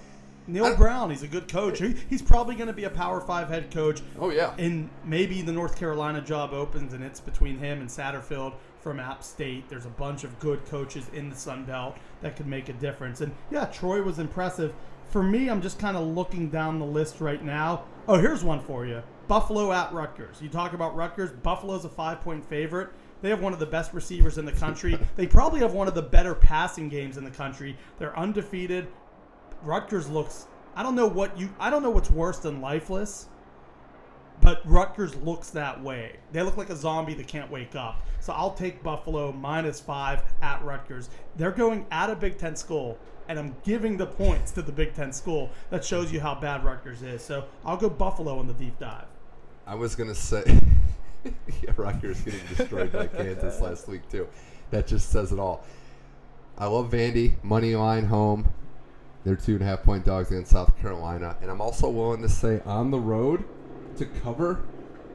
Neal I- Brown, he's a good coach. He, he's probably going to be a Power Five head coach. oh yeah, And maybe the North Carolina job opens, and it's between him and Satterfield from App State. There's a bunch of good coaches in the Sun Belt that could make a difference. And yeah, Troy was impressive. For me, I'm just kind of looking down the list right now. Oh, here's one for you Buffalo at Rutgers. You talk about Rutgers, Buffalo's a five point favorite. They have one of the best receivers in the country. they probably have one of the better passing games in the country. They're undefeated. Rutgers looks. I don't know what you. I don't know what's worse than lifeless, but Rutgers looks that way. They look like a zombie that can't wake up. So I'll take Buffalo minus five at Rutgers. They're going at a Big Ten school, and I'm giving the points to the Big Ten school. That shows you how bad Rutgers is. So I'll go Buffalo in the deep dive. I was gonna say, *laughs* yeah, Rutgers getting destroyed by *laughs* Kansas last week too. That just says it all. I love Vandy money line home. They're two and a half point dogs against South Carolina, and I'm also willing to say on the road to cover.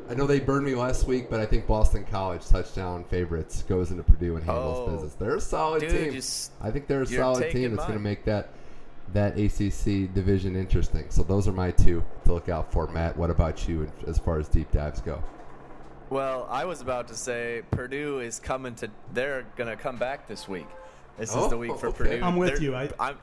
I know they burned me last week, but I think Boston College touchdown favorites goes into Purdue and handles Oh. business. They're a solid Dude, team. you s- I think they're a solid team that's going to make that that ACC division interesting. So those are my two to look out for. Matt, what about you as far as deep dives go? Well, I was about to say Purdue is coming to. They're gonna come back this week. This Oh, is the week for oh, okay. Purdue. I'm with They're- you. I- I'm,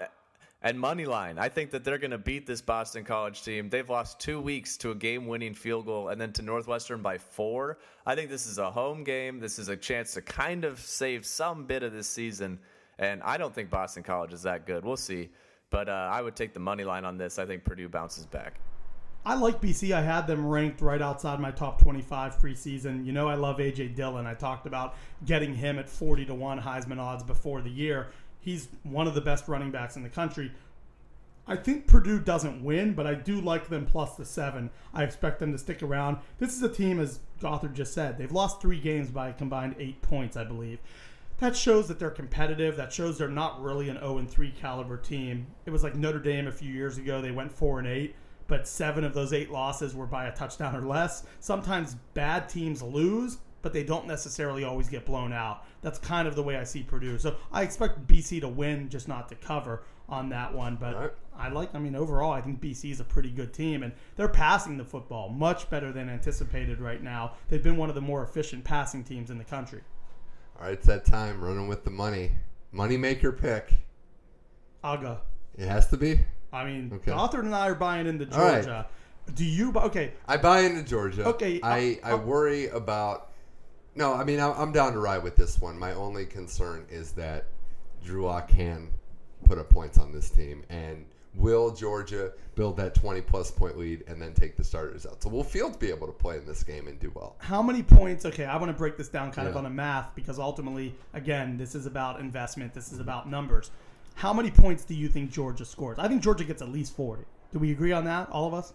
and money line. I think that they're going to beat this Boston College team. They've lost two weeks to a game-winning field goal, and then to Northwestern by four. I think this is a home game. This is a chance to kind of save some bit of this season. And I don't think Boston College is that good. We'll see. But uh, I would take the money line on this. I think Purdue bounces back. I like BC. I had them ranked right outside my top 25 preseason. You know, I love AJ Dillon. I talked about getting him at 40 to 1 Heisman odds before the year. He's one of the best running backs in the country. I think Purdue doesn't win, but I do like them plus the seven. I expect them to stick around. This is a team, as Gothard just said, they've lost three games by combined eight points, I believe. That shows that they're competitive. That shows they're not really an 0 3 caliber team. It was like Notre Dame a few years ago. They went 4 and 8, but seven of those eight losses were by a touchdown or less. Sometimes bad teams lose, but they don't necessarily always get blown out. That's kind of the way I see Purdue. So I expect BC to win, just not to cover on that one. But Alright. I like, I mean, overall, I think BC is a pretty good team, and they're passing the football much better than anticipated right now. They've been one of the more efficient passing teams in the country. All right, it's that time running with the money. Money maker pick. I'll go. It has to be. I mean, Okay. Gothard and I are buying into right. Georgia. Do you? bu- Okay, I buy into Georgia. Okay, I, uh, I I'll- worry about. No, I mean, I'm I'm down to ride with this one. My only concern is that Drew Lock can put up points on this team. And Will Georgia build that 20 plus point lead and then take the starters out? So will Fields be able to play in this game and do well? How many points? Okay, I want to break this down kind of on a math because ultimately, again, this is about investment. This is about numbers. How many points do you think Georgia scores? I think Georgia gets at least 40. Do we agree on that, all of us?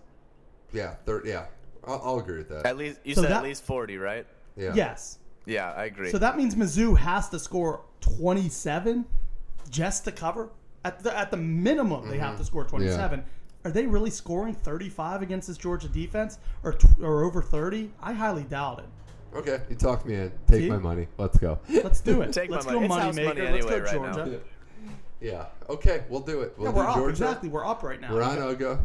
Yeah, third. Yeah, I'll, I'll agree with that. At least you So said that- at least 40, right? Yeah. Yes. Yeah, I agree. So that means Mizzou has to score 27 just to cover. At the, at the minimum, they have to mm-hmm. score 27. Are they really scoring 35 against this Georgia defense or, t- or over 30? I highly doubt it. Okay, you talked me in. Take See? my money. Let's go. Let's do it. *laughs* Take my Let's money. go It's money maker. money Let's anyway go right now. Georgia. yeah. Okay, we'll do it. We'll Yeah, we're up. Georgia. Exactly. We're up right now. We're on Oga. We're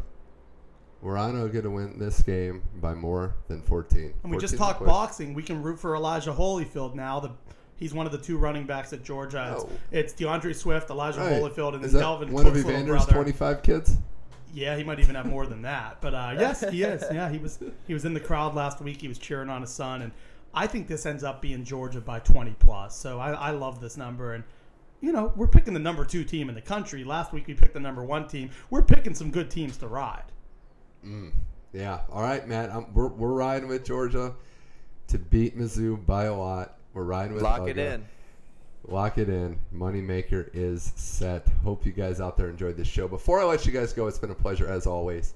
on going to win this game by more than 14. And we just 14 talked boxing. We can root for Elijah Holyfield now. The he's one of the two running backs at Georgia. It's, Oh. it's D'Andre Swift, Elijah Right. Holyfield, and Is Delvin one of Cook's little Evander's 25 kids? Yeah, he might even have more than that. But uh, yes, he is. *laughs* Yeah, he was he was in the crowd last week. He was cheering on his son, and I think this ends up being Georgia by 20 plus. So I, I love this number, and you know we're picking the number two team in the country. Last week we picked the number one team. We're picking some good teams to ride. Mm. Yeah. All right, Matt. I'm, we're, we're riding with Georgia to beat Mizzou by a lot. We're riding with Lock it in. Lock it in. Moneymaker is set. Hope you guys out there enjoyed this show. Before I let you guys go, it's been a pleasure as always.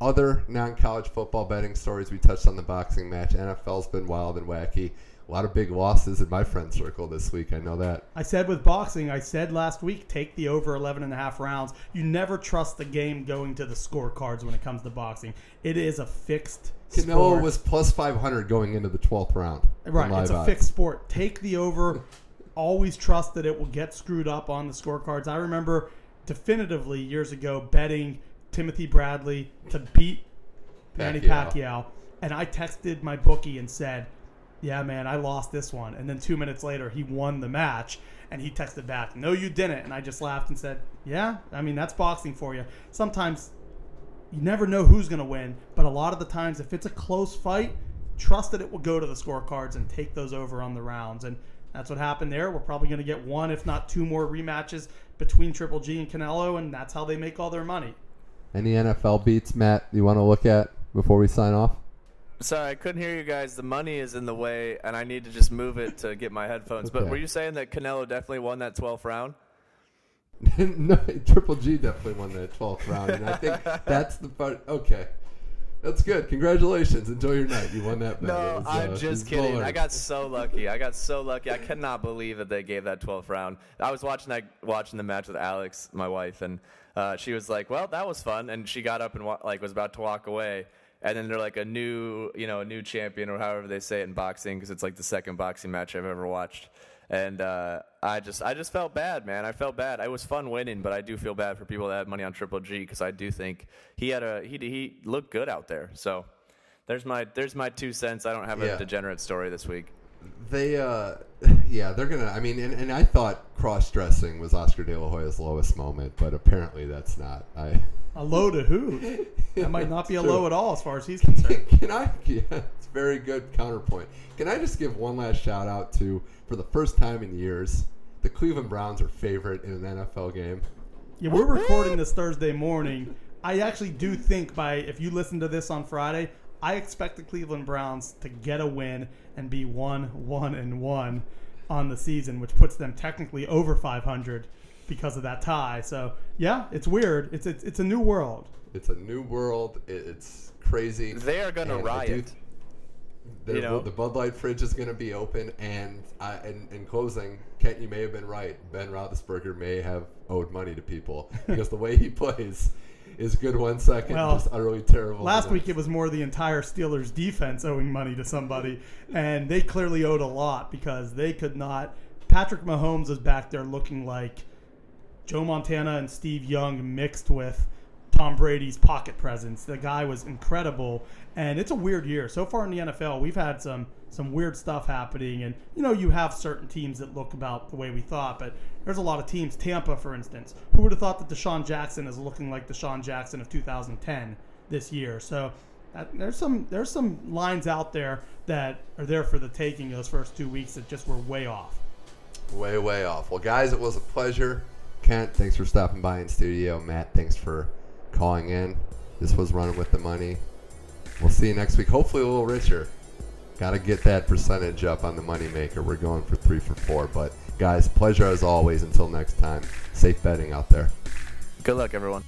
Other non college football betting stories. We touched on the boxing match. NFL's been wild and wacky. A lot of big losses in my friend circle this week. I know that. I said with boxing, I said last week, take the over 11 and a half rounds. You never trust the game going to the scorecards when it comes to boxing. It is a fixed Canelo sport. was plus 500 going into the 12th round. Right, it's a odds. fixed sport. Take the over. Always trust that it will get screwed up on the scorecards. I remember definitively years ago betting Timothy Bradley to beat Manny Pacquiao. Pacquiao, and I texted my bookie and said, "Yeah, man, I lost this one." And then two minutes later, he won the match, and he texted back, "No, you didn't." And I just laughed and said, "Yeah, I mean that's boxing for you. Sometimes you never know who's going to win, but a lot of the times, if it's a close fight, trust that it will go to the scorecards and take those over on the rounds. And that's what happened there. We're probably going to get one, if not two more rematches between Triple G and Canelo, and that's how they make all their money. Any NFL beats, Matt, you want to look at before we sign off? Sorry, I couldn't hear you guys. The money is in the way, and I need to just move it to get my headphones. But were you saying that Canelo definitely won that 12th round? *laughs* no, Triple G definitely won that 12th round, and I think *laughs* that's the part. Okay, that's good. Congratulations. Enjoy your night. You won that bet. No, was, I'm uh, just kidding. I got so lucky. I got so lucky. I cannot believe that they gave that 12th round. I was watching that, watching the match with Alex, my wife, and uh, she was like, "Well, that was fun," and she got up and wa- like was about to walk away. And then they're like a new, you know, a new champion or however they say it in boxing because it's like the second boxing match I've ever watched. And uh, I just, I just felt bad, man. I felt bad. It was fun winning, but I do feel bad for people that had money on Triple G because I do think he had a, he, he looked good out there. So there's my, there's my two cents. I don't have a Yeah. degenerate story this week. They, uh, *laughs* yeah, they're gonna. I mean, and, and I thought cross dressing was Oscar De La Hoya's lowest moment, but apparently that's not. I A low to who? That might not be a low at all as far as he's concerned. *laughs* Can I? Yeah, it's a very good counterpoint. Can I just give one last shout out to, for the first time in years, the Cleveland Browns are favorite in an NFL game. Yeah, we're recording this Thursday morning. I actually do think by if you listen to this on Friday, I expect the Cleveland Browns to get a win and be one, one, and one on the season, which puts them technically over 500 because of that tie. So yeah, it's weird. It's it's, it's a new world. It's a new world. It, it's crazy. They are gonna And I do- riot. The, You know? the Bud Light fridge is going to be open, and I, in, in closing, Kent, you may have been right. Ben Roethlisberger may have owed money to people *laughs* because the way he plays is good one second, Well, just utterly terrible. Last week it was more the entire Steelers defense owing money to somebody, and they clearly owed a lot because they could not. Patrick Mahomes is back there looking like Joe Montana and Steve Young mixed with Tom Brady's pocket presence. The guy was incredible, and it's a weird year so far in the NFL. We've had some some weird stuff happening, and you know you have certain teams that look about the way we thought, but there's a lot of teams. Tampa, for instance, who would have thought that DeSean Jackson is looking like DeSean Jackson of 2010 this year? So. Uh, there's some there's some lines out there that are there for the taking those first two weeks that just were way off. Way, way off. Well, guys, it was a pleasure. Kent, thanks for stopping by in studio. Matt, thanks for calling in. This was Running with the Money. We'll see you next week. Hopefully, a little richer. Got to get that percentage up on the moneymaker. We're going for three for four. But, guys, pleasure as always. Until next time, safe betting out there. Good luck, everyone.